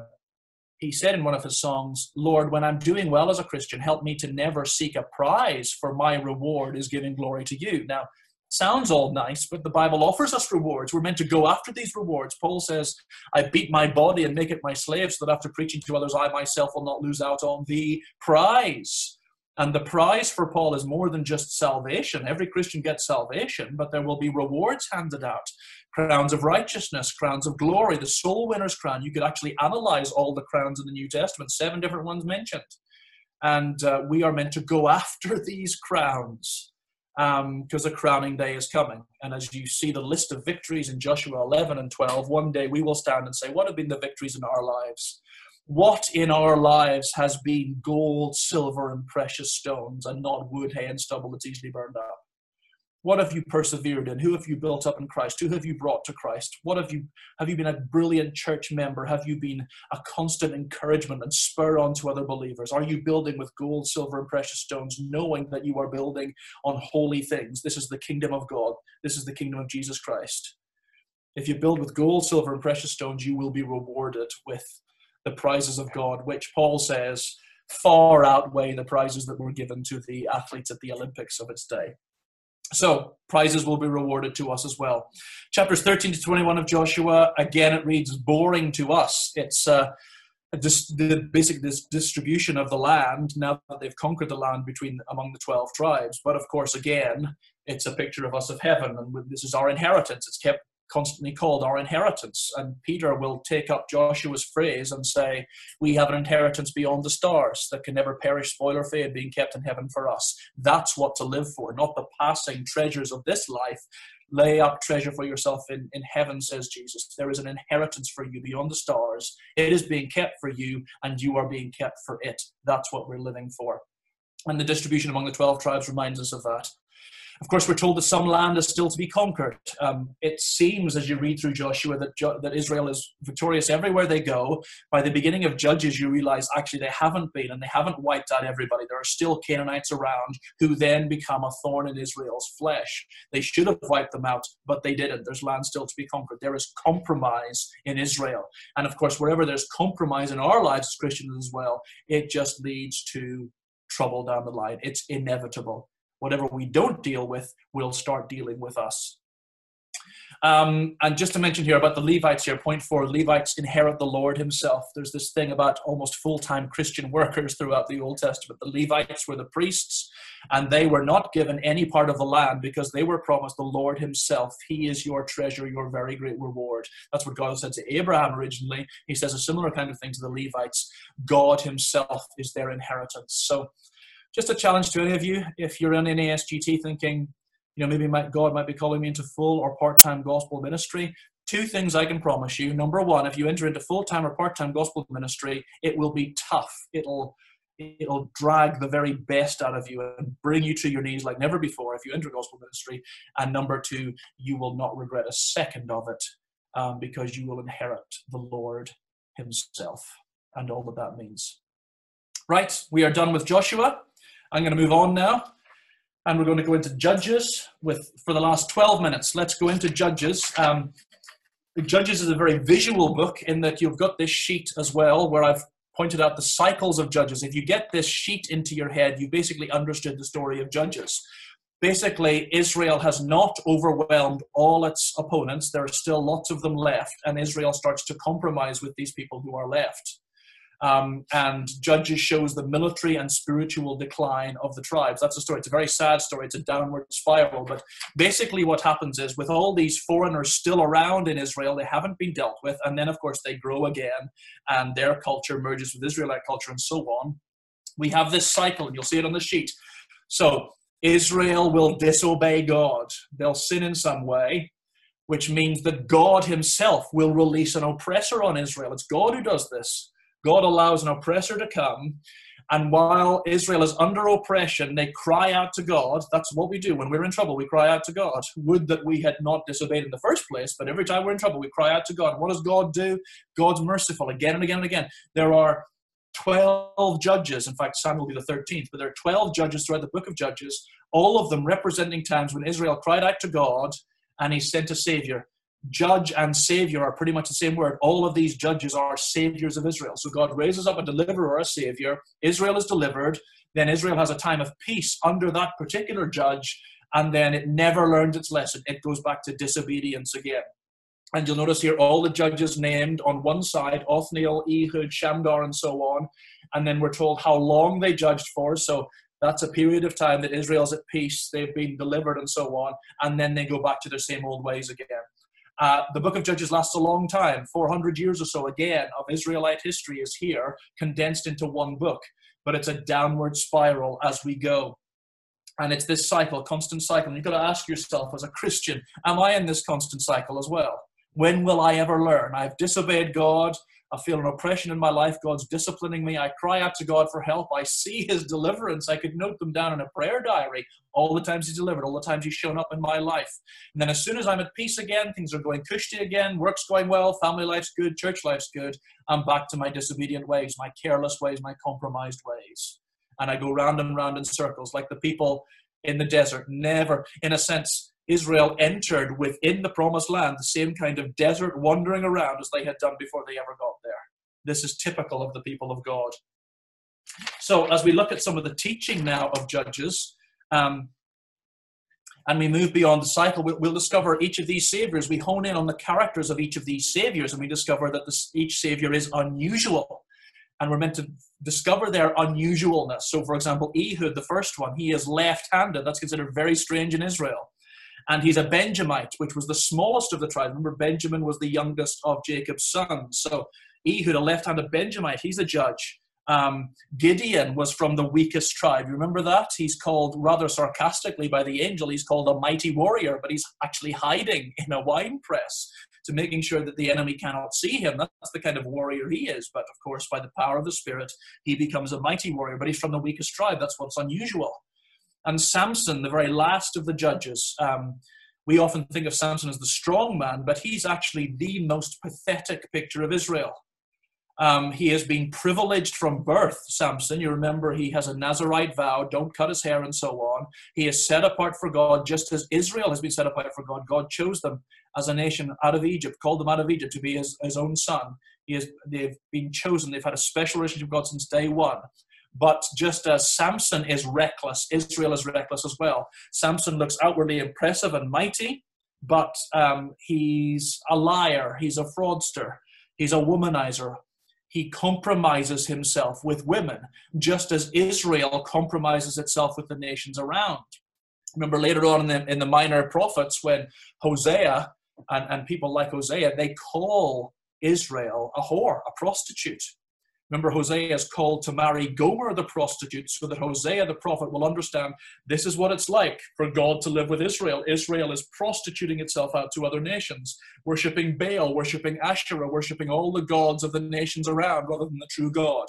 he said in one of his songs, Lord, when I'm doing well as a Christian, help me to never seek a prize, for my reward is giving glory to you. Now, sounds all nice, but the Bible offers us rewards. We're meant to go after these rewards. Paul says, I beat my body and make it my slave, so that after preaching to others, I myself will not lose out on the prize. And the prize for Paul is more than just salvation. Every Christian gets salvation, but there will be rewards handed out crowns of righteousness, crowns of glory, the soul winner's crown. You could actually analyze all the crowns in the New Testament, seven different ones mentioned. And uh, we are meant to go (laughs) after these crowns because um, a crowning day is coming. And as you see the list of victories in Joshua 11 and 12, one day we will stand and say, What have been the victories in our lives? What in our lives has been gold, silver, and precious stones, and not wood, hay, and stubble that's easily burned up? What have you persevered in? Who have you built up in Christ? Who have you brought to Christ? What have you have you been a brilliant church member? Have you been a constant encouragement and spur on to other believers? Are you building with gold, silver, and precious stones, knowing that you are building on holy things? This is the kingdom of God. This is the kingdom of Jesus Christ. If you build with gold, silver, and precious stones, you will be rewarded with the prizes of God, which Paul says far outweigh the prizes that were given to the athletes at the Olympics of its day. So prizes will be rewarded to us as well. Chapters 13 to 21 of Joshua, again, it reads boring to us. It's uh, the basic this distribution of the land now that they've conquered the land between among the 12 tribes. But of course, again, it's a picture of us of heaven, and this is our inheritance. It's kept constantly called our inheritance. And Peter will take up Joshua's phrase and say, We have an inheritance beyond the stars that can never perish, spoil, or fade, being kept in heaven for us. That's what to live for, not the passing treasures of this life. Lay up treasure for yourself in, in heaven, says Jesus. There is an inheritance for you beyond the stars. It is being kept for you, and you are being kept for it. That's what we're living for. And the distribution among the 12 tribes reminds us of that. Of course, we're told that some land is still to be conquered. Um, it seems, as you read through Joshua, that, jo- that Israel is victorious everywhere they go. By the beginning of Judges, you realize actually they haven't been and they haven't wiped out everybody. There are still Canaanites around who then become a thorn in Israel's flesh. They should have wiped them out, but they didn't. There's land still to be conquered. There is compromise in Israel. And of course, wherever there's compromise in our lives as Christians as well, it just leads to trouble down the line. It's inevitable whatever we don't deal with will start dealing with us. Um, and just to mention here about the Levites here, point four, Levites inherit the Lord himself. There's this thing about almost full-time Christian workers throughout the Old Testament. The Levites were the priests, and they were not given any part of the land because they were promised the Lord himself. He is your treasure, your very great reward. That's what God said to Abraham originally. He says a similar kind of thing to the Levites. God himself is their inheritance. So just a challenge to any of you if you're in NASGT thinking, you know, maybe my, God might be calling me into full or part time gospel ministry. Two things I can promise you. Number one, if you enter into full time or part time gospel ministry, it will be tough. It'll it'll drag the very best out of you and bring you to your knees like never before if you enter gospel ministry. And number two, you will not regret a second of it um, because you will inherit the Lord Himself and all that that means. Right, we are done with Joshua. I'm going to move on now, and we're going to go into Judges with for the last 12 minutes. Let's go into Judges. Um, Judges is a very visual book in that you've got this sheet as well, where I've pointed out the cycles of Judges. If you get this sheet into your head, you basically understood the story of Judges. Basically, Israel has not overwhelmed all its opponents. There are still lots of them left, and Israel starts to compromise with these people who are left. Um, and Judges shows the military and spiritual decline of the tribes. That's a story. It's a very sad story. It's a downward spiral. But basically, what happens is with all these foreigners still around in Israel, they haven't been dealt with. And then, of course, they grow again and their culture merges with Israelite culture and so on. We have this cycle, and you'll see it on the sheet. So, Israel will disobey God, they'll sin in some way which means that God Himself will release an oppressor on Israel. It's God who does this. God allows an oppressor to come. And while Israel is under oppression, they cry out to God. That's what we do. When we're in trouble, we cry out to God. Would that we had not disobeyed in the first place, but every time we're in trouble, we cry out to God. What does God do? God's merciful again and again and again. There are 12 judges. In fact, Samuel will be the 13th, but there are 12 judges throughout the book of Judges, all of them representing times when Israel cried out to God and he sent a savior. Judge and savior are pretty much the same word. All of these judges are saviors of Israel. So God raises up a deliverer, or a savior. Israel is delivered. Then Israel has a time of peace under that particular judge, and then it never learns its lesson. It goes back to disobedience again. And you'll notice here all the judges named on one side Othniel, Ehud, Shamgar, and so on. And then we're told how long they judged for. So that's a period of time that Israel's at peace, they've been delivered, and so on, and then they go back to their same old ways again. Uh, the book of Judges lasts a long time, 400 years or so again of Israelite history is here, condensed into one book, but it's a downward spiral as we go. And it's this cycle, constant cycle. And you've got to ask yourself as a Christian, am I in this constant cycle as well? When will I ever learn? I've disobeyed God. I feel an oppression in my life. God's disciplining me. I cry out to God for help. I see His deliverance. I could note them down in a prayer diary. All the times He's delivered, all the times He's shown up in my life. And then as soon as I'm at peace again, things are going cushy again, work's going well, family life's good, church life's good, I'm back to my disobedient ways, my careless ways, my compromised ways. And I go round and round in circles like the people in the desert. Never, in a sense, Israel entered within the promised land the same kind of desert wandering around as they had done before they ever got there. This is typical of the people of God. So, as we look at some of the teaching now of Judges, um, and we move beyond the cycle, we'll, we'll, discover each of these saviors. We hone in on the characters of each of these saviors, and we discover that this, each savior is unusual. And we're meant to discover their unusualness. So, for example, Ehud, the first one, he is left handed. That's considered very strange in Israel and he's a Benjamite, which was the smallest of the tribes. Remember, Benjamin was the youngest of Jacob's sons. So Ehud, a left-handed Benjamite, he's a judge. Um, Gideon was from the weakest tribe. Remember that? He's called rather sarcastically by the angel. He's called a mighty warrior, but he's actually hiding (laughs) in a wine press to making sure that the enemy cannot see him. That's the kind of warrior he is. But of course, by the power of the Spirit, he becomes a mighty warrior. But he's from the weakest tribe. That's what's unusual. And Samson, the very last of the judges, um, we often think of Samson as the strong man, but he's actually the most pathetic picture of Israel. Um, he has been privileged from birth, Samson. You remember he has a Nazarite vow, don't cut his hair, and so on. He is set apart for God, just as Israel has been set apart for God. God chose them as a nation out of Egypt, called them out of Egypt to be his, his own son. He has, they've been chosen, they've had a special relationship with God since day one. But just as Samson is reckless, Israel is reckless as well. Samson looks outwardly impressive and mighty, but um, he's a liar, he's a fraudster, he's a womanizer. He compromises himself with women, just as Israel compromises itself with the nations around. Remember later on in the, in the minor prophets, when Hosea and, and people like Hosea, they call Israel a whore, a prostitute. Remember, Hosea is called to marry Gomer the prostitute so that Hosea the prophet will understand this is what it's like for God to live with Israel. Israel is prostituting itself out to other nations, worshipping Baal, worshipping Asherah, worshipping all the gods of the nations around rather than the true God.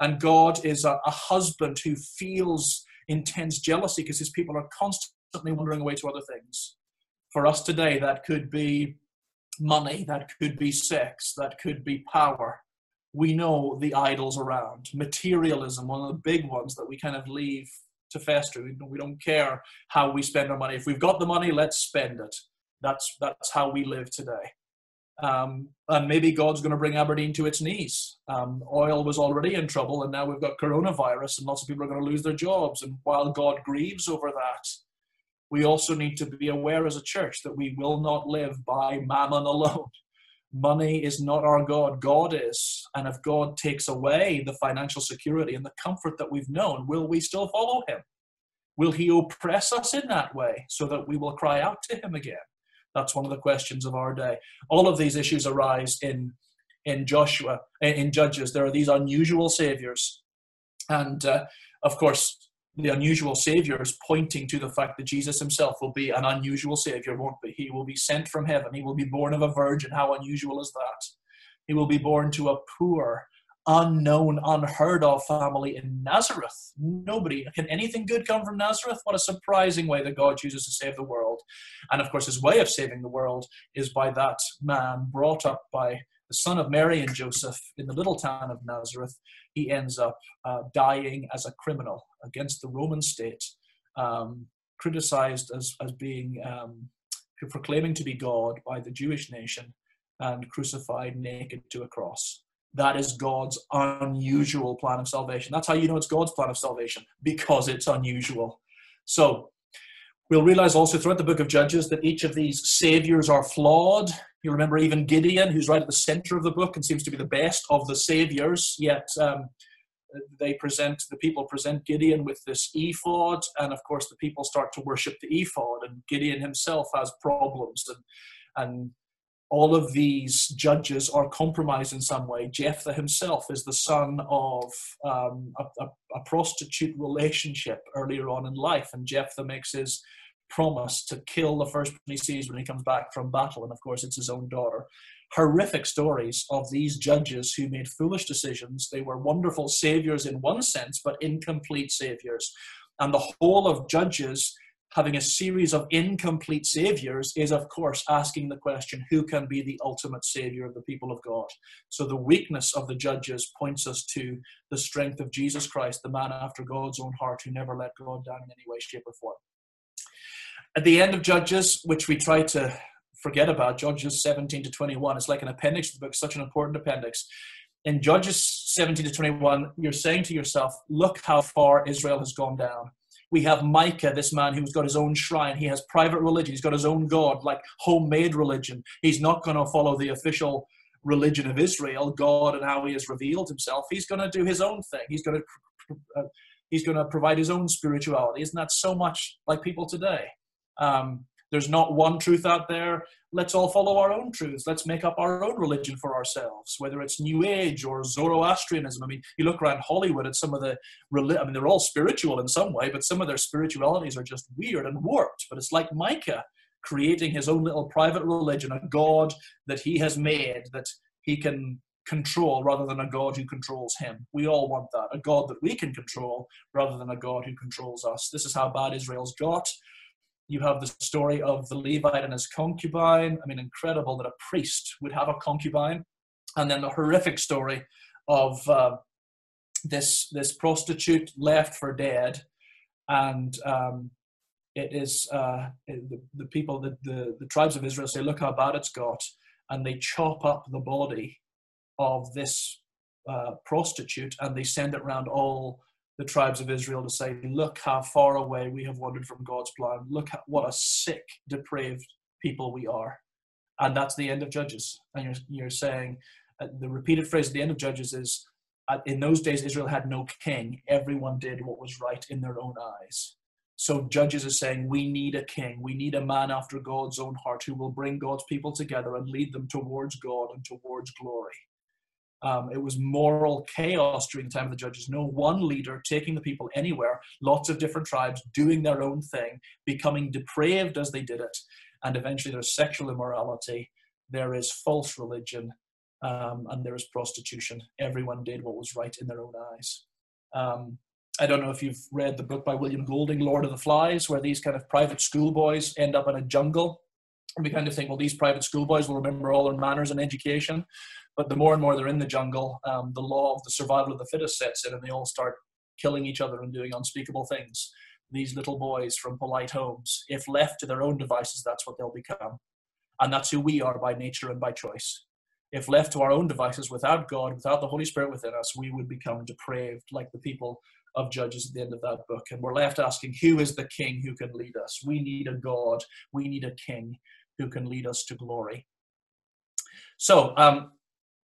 And God is a, a husband who feels intense jealousy because his people are constantly wandering away to other things. For us today, that could be money, that could be sex, that could be power we know the idols around. Materialism, one of the big ones that we kind of leave to fester. We don't, care how we spend our money. If we've got the money, let's spend it. That's that's how we live today. Um, and maybe God's going to bring Aberdeen to its knees. Um, oil was already in trouble, and now we've got coronavirus, and lots of people are going to lose their jobs. And while God grieves over that, we also need to be aware as a church that we will not live by mammon alone Money is not our God, God is. And if God takes away the financial security and the comfort that we've known, will we still follow him? Will he oppress us in that way so that we will cry out to him again? That's one of the questions of our day. All of these issues arise in in Joshua, in Judges. There are these unusual saviors, and uh, of course, the unusual savior is pointing to the fact that Jesus himself will be an unusual savior, won't be? He will be sent from heaven. He will be born of a virgin. How unusual is that? He will be born to a poor, unknown, unheard of family in Nazareth. Nobody. Can anything good come from Nazareth? What a surprising way that God chooses to save the world. And of course, his way of saving the world is by that man brought up by the son of Mary and Joseph in the little town of Nazareth, he ends up uh, dying as a criminal against the Roman state, um, criticized as, as being um, proclaiming to be God by the Jewish nation, and crucified naked to a cross. That is God's unusual plan of salvation. That's how you know it's God's plan of salvation, because it's unusual. So, We'll realize also throughout the book of Judges that each of these saviors are flawed. You remember even Gideon, who's right at the center of the book and seems to be the best of the saviors, yet um, they present, the people present Gideon with this ephod, and of course the people start to worship the ephod, and Gideon himself has problems, and, and all of these judges are compromised in some way. Jephthah himself is the son of um, a, a, a, prostitute relationship earlier on in life, and Jephthah makes his promise to kill the first person he sees when he comes back from battle, and of course, it's his own daughter. Horrific stories of these judges who made foolish decisions. They were wonderful saviors in one sense, but incomplete saviors. And the whole of Judges having a series of incomplete saviors is, of course, asking the question who can be the ultimate savior of the people of God? So the weakness of the judges points us to the strength of Jesus Christ, the man after God's own heart who never let God down in any way, shape, or form. At the end of Judges, which we try to forget about, Judges 17 to 21, it's like an appendix to the book, such an important appendix. In Judges 17 to 21, you're saying to yourself, look how far Israel has gone down we have Micah, this man who's got his own shrine. He has private religion. He's got his own God, like homemade religion. He's not going to follow the official religion of Israel, God and how he has revealed himself. He's going to do his own thing. He's going to uh, he's going to provide his own spirituality. Isn't that so much like people today? Um, there's not one truth out there. Let's all follow our own truths. Let's make up our own religion for ourselves, whether it's New Age or Zoroastrianism. I mean, you look around Hollywood at some of the, I mean, they're all spiritual in some way, but some of their spiritualities are just weird and warped. But it's like Micah creating his own little private religion, a God that he has made that he can control rather than a God who controls him. We all want that, a God that we can control rather than a God who controls us. This is how bad Israel's got. You have the story of the Levite and his concubine. I mean, incredible that a priest would have a concubine. And then the horrific story of uh, this this prostitute left for dead, and um, it is uh, the, the people, the, the the tribes of Israel say, "Look how bad it's got," and they chop up the body of this uh, prostitute and they send it around all the tribes of Israel to say, Look how far away we have wandered from God's plan. Look at what a sick, depraved people we are. And that's the end of Judges. And you're, you're saying, uh, the repeated phrase at the end of Judges is, In those days, Israel had no king. Everyone did what was right in their own eyes. So Judges is saying, We need a king. We need a man after God's own heart who will bring God's people together and lead them towards God and towards glory. Um, it was moral chaos during the time of the judges. No one leader taking the people anywhere, lots of different tribes doing their own thing, becoming depraved as they did it. And eventually there's sexual immorality, there is false religion, um, and there is prostitution. Everyone did what was right in their own eyes. Um, I don't know if you've read the book by William Golding, Lord of the Flies, where these kind of private schoolboys end up in a jungle. And we kind of think, well, these private schoolboys will remember all their manners and education. But the more and more they're in the jungle, um, the law of the survival of the fittest sets in, and they all start killing each other and doing unspeakable things. These little boys from polite homes, if left to their own devices, that's what they'll become. And that's who we are by nature and by choice. If left to our own devices without God, without the Holy Spirit within us, we would become depraved like the people of Judges at the end of that book. And we're left asking, who is the king who can lead us? We need a God. We need a king who can lead us to glory. So um,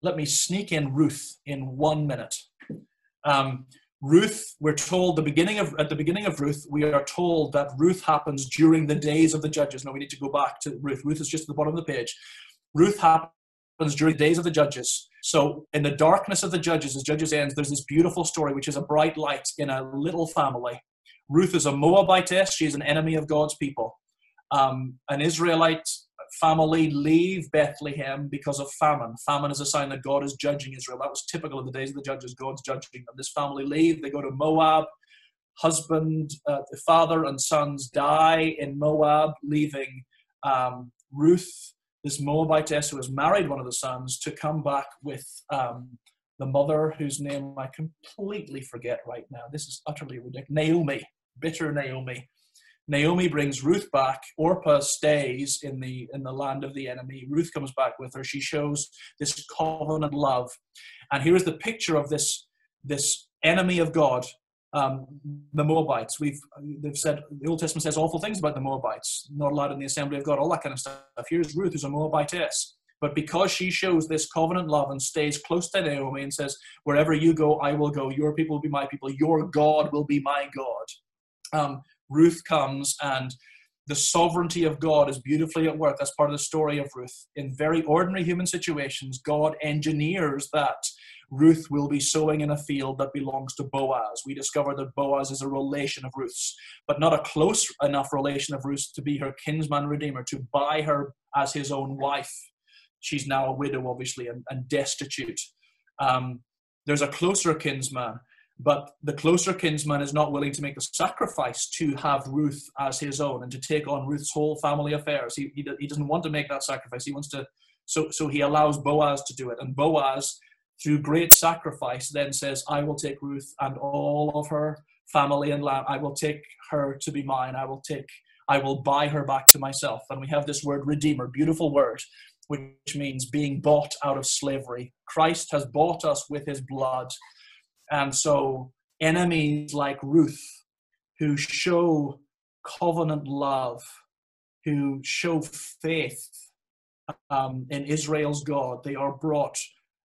let me sneak in Ruth in one minute. Um, Ruth, we're told the beginning of at the beginning of Ruth, we are told that Ruth happens during the days of the judges. Now we need to go back to Ruth. Ruth is just at the bottom of the page. Ruth happens during the days of the judges. So in the darkness of the judges, as Judges ends, there's this beautiful story which is a bright light in a little family. Ruth is a Moabitess. She is an enemy of God's people. Um, an Israelite family leave Bethlehem because of famine. Famine is a sign that God is judging Israel. That was typical of the days of the judges. God's judging them. This family leave. They go to Moab. Husband, uh, father, and sons die in Moab, leaving um, Ruth, this Moabitess who has married one of the sons, to come back with um, the mother, whose name I completely forget right now. This is utterly ridiculous. Naomi, bitter Naomi. Naomi brings Ruth back. Orpah stays in the in the land of the enemy. Ruth comes back with her. She shows this covenant love, and here is the picture of this this enemy of God, um, the Moabites. We've they've said the Old Testament says awful things about the Moabites, not allowed in the assembly of God, all that kind of stuff. Here's Ruth, who's a Moabitess. But because she shows this covenant love and stays close to Naomi and says, Wherever you go, I will go. Your people will be my people. Your God will be my God. Um, Ruth comes and the sovereignty of God is beautifully at work. That's part of the story of Ruth. In very ordinary human situations, God engineers that Ruth will be sowing in a field that belongs to Boaz. We discover that Boaz is a relation of Ruth's, but not a close enough relation of Ruth's to be her kinsman redeemer, to buy her as his own wife. She's now a widow, obviously, and, and destitute. Um, there's a closer kinsman but the closer kinsman is not willing to make the sacrifice to have Ruth as his own and to take on Ruth's whole family affairs. He, he, he doesn't want to make that sacrifice. He wants to, so, so he allows Boaz to do it. And Boaz, through great sacrifice, then says, I will take Ruth and all of her family and land. I will take her to be mine. I will take, I will buy her back to myself. And we have this word redeemer, beautiful word, which means being bought out of slavery. Christ has bought us with his blood and so enemies like Ruth, who show covenant love, who show faith um, in Israel's God, they are brought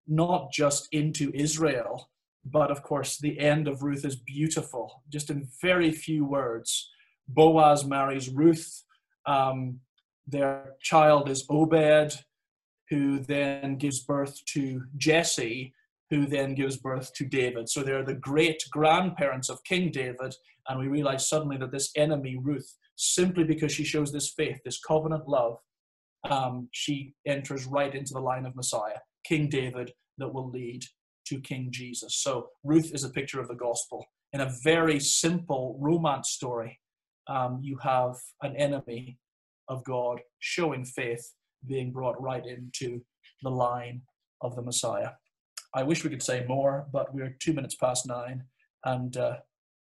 not just into Israel, but of course, the end of Ruth is beautiful. Just in very few words, Boaz marries Ruth. Um, their child is Obed, who then gives birth to Jesse, who then gives birth to David. So they're the great grandparents of King David, and we realize suddenly that this enemy, Ruth, simply because she shows this faith, this covenant love, um, she enters right into the line of Messiah, King David, that will lead to King Jesus. So Ruth is a picture of the gospel. In a very simple romance story, um, you have an enemy of God showing faith being brought right into the line of the Messiah. I wish we could say more, but we're two minutes past nine, and uh,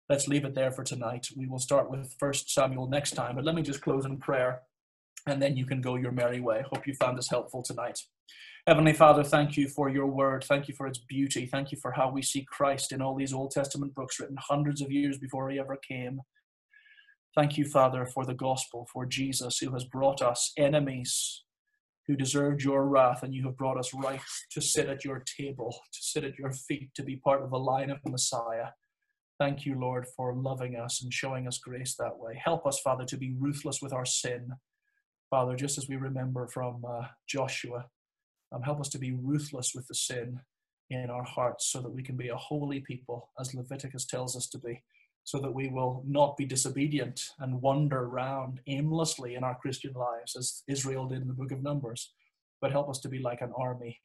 let's leave it there for tonight. We will start with First Samuel next time, but let me just close in prayer, and then you can go your merry way. Hope you found this helpful tonight. Heavenly Father, thank you for your word. Thank you for its beauty. Thank you for how we see Christ in all these Old Testament books written hundreds of years before he ever came. Thank you, Father, for the gospel, for Jesus, who has brought us enemies who deserved your wrath, and you have brought us right to sit at your table, to sit at your feet, to be part of the line of the Messiah. Thank you, Lord, for loving us and showing us grace that way. Help us, Father, to be ruthless with our sin. Father, just as we remember from uh, Joshua, um, help us to be ruthless with the sin in our hearts so that we can be a holy people, as Leviticus tells us to be so that we will not be disobedient and wander around aimlessly in our Christian lives as Israel did in the book of Numbers, but help us to be like an army,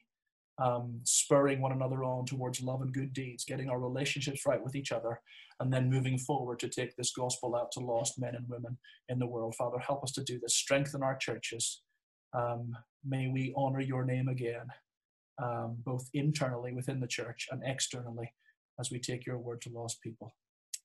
um, spurring one another on towards love and good deeds, getting our relationships right with each other, and then moving forward to take this gospel out to lost men and women in the world. Father, help us to do this. Strengthen our churches. Um, may we honor your name again, um, both internally within the church and externally as we take your word to lost people.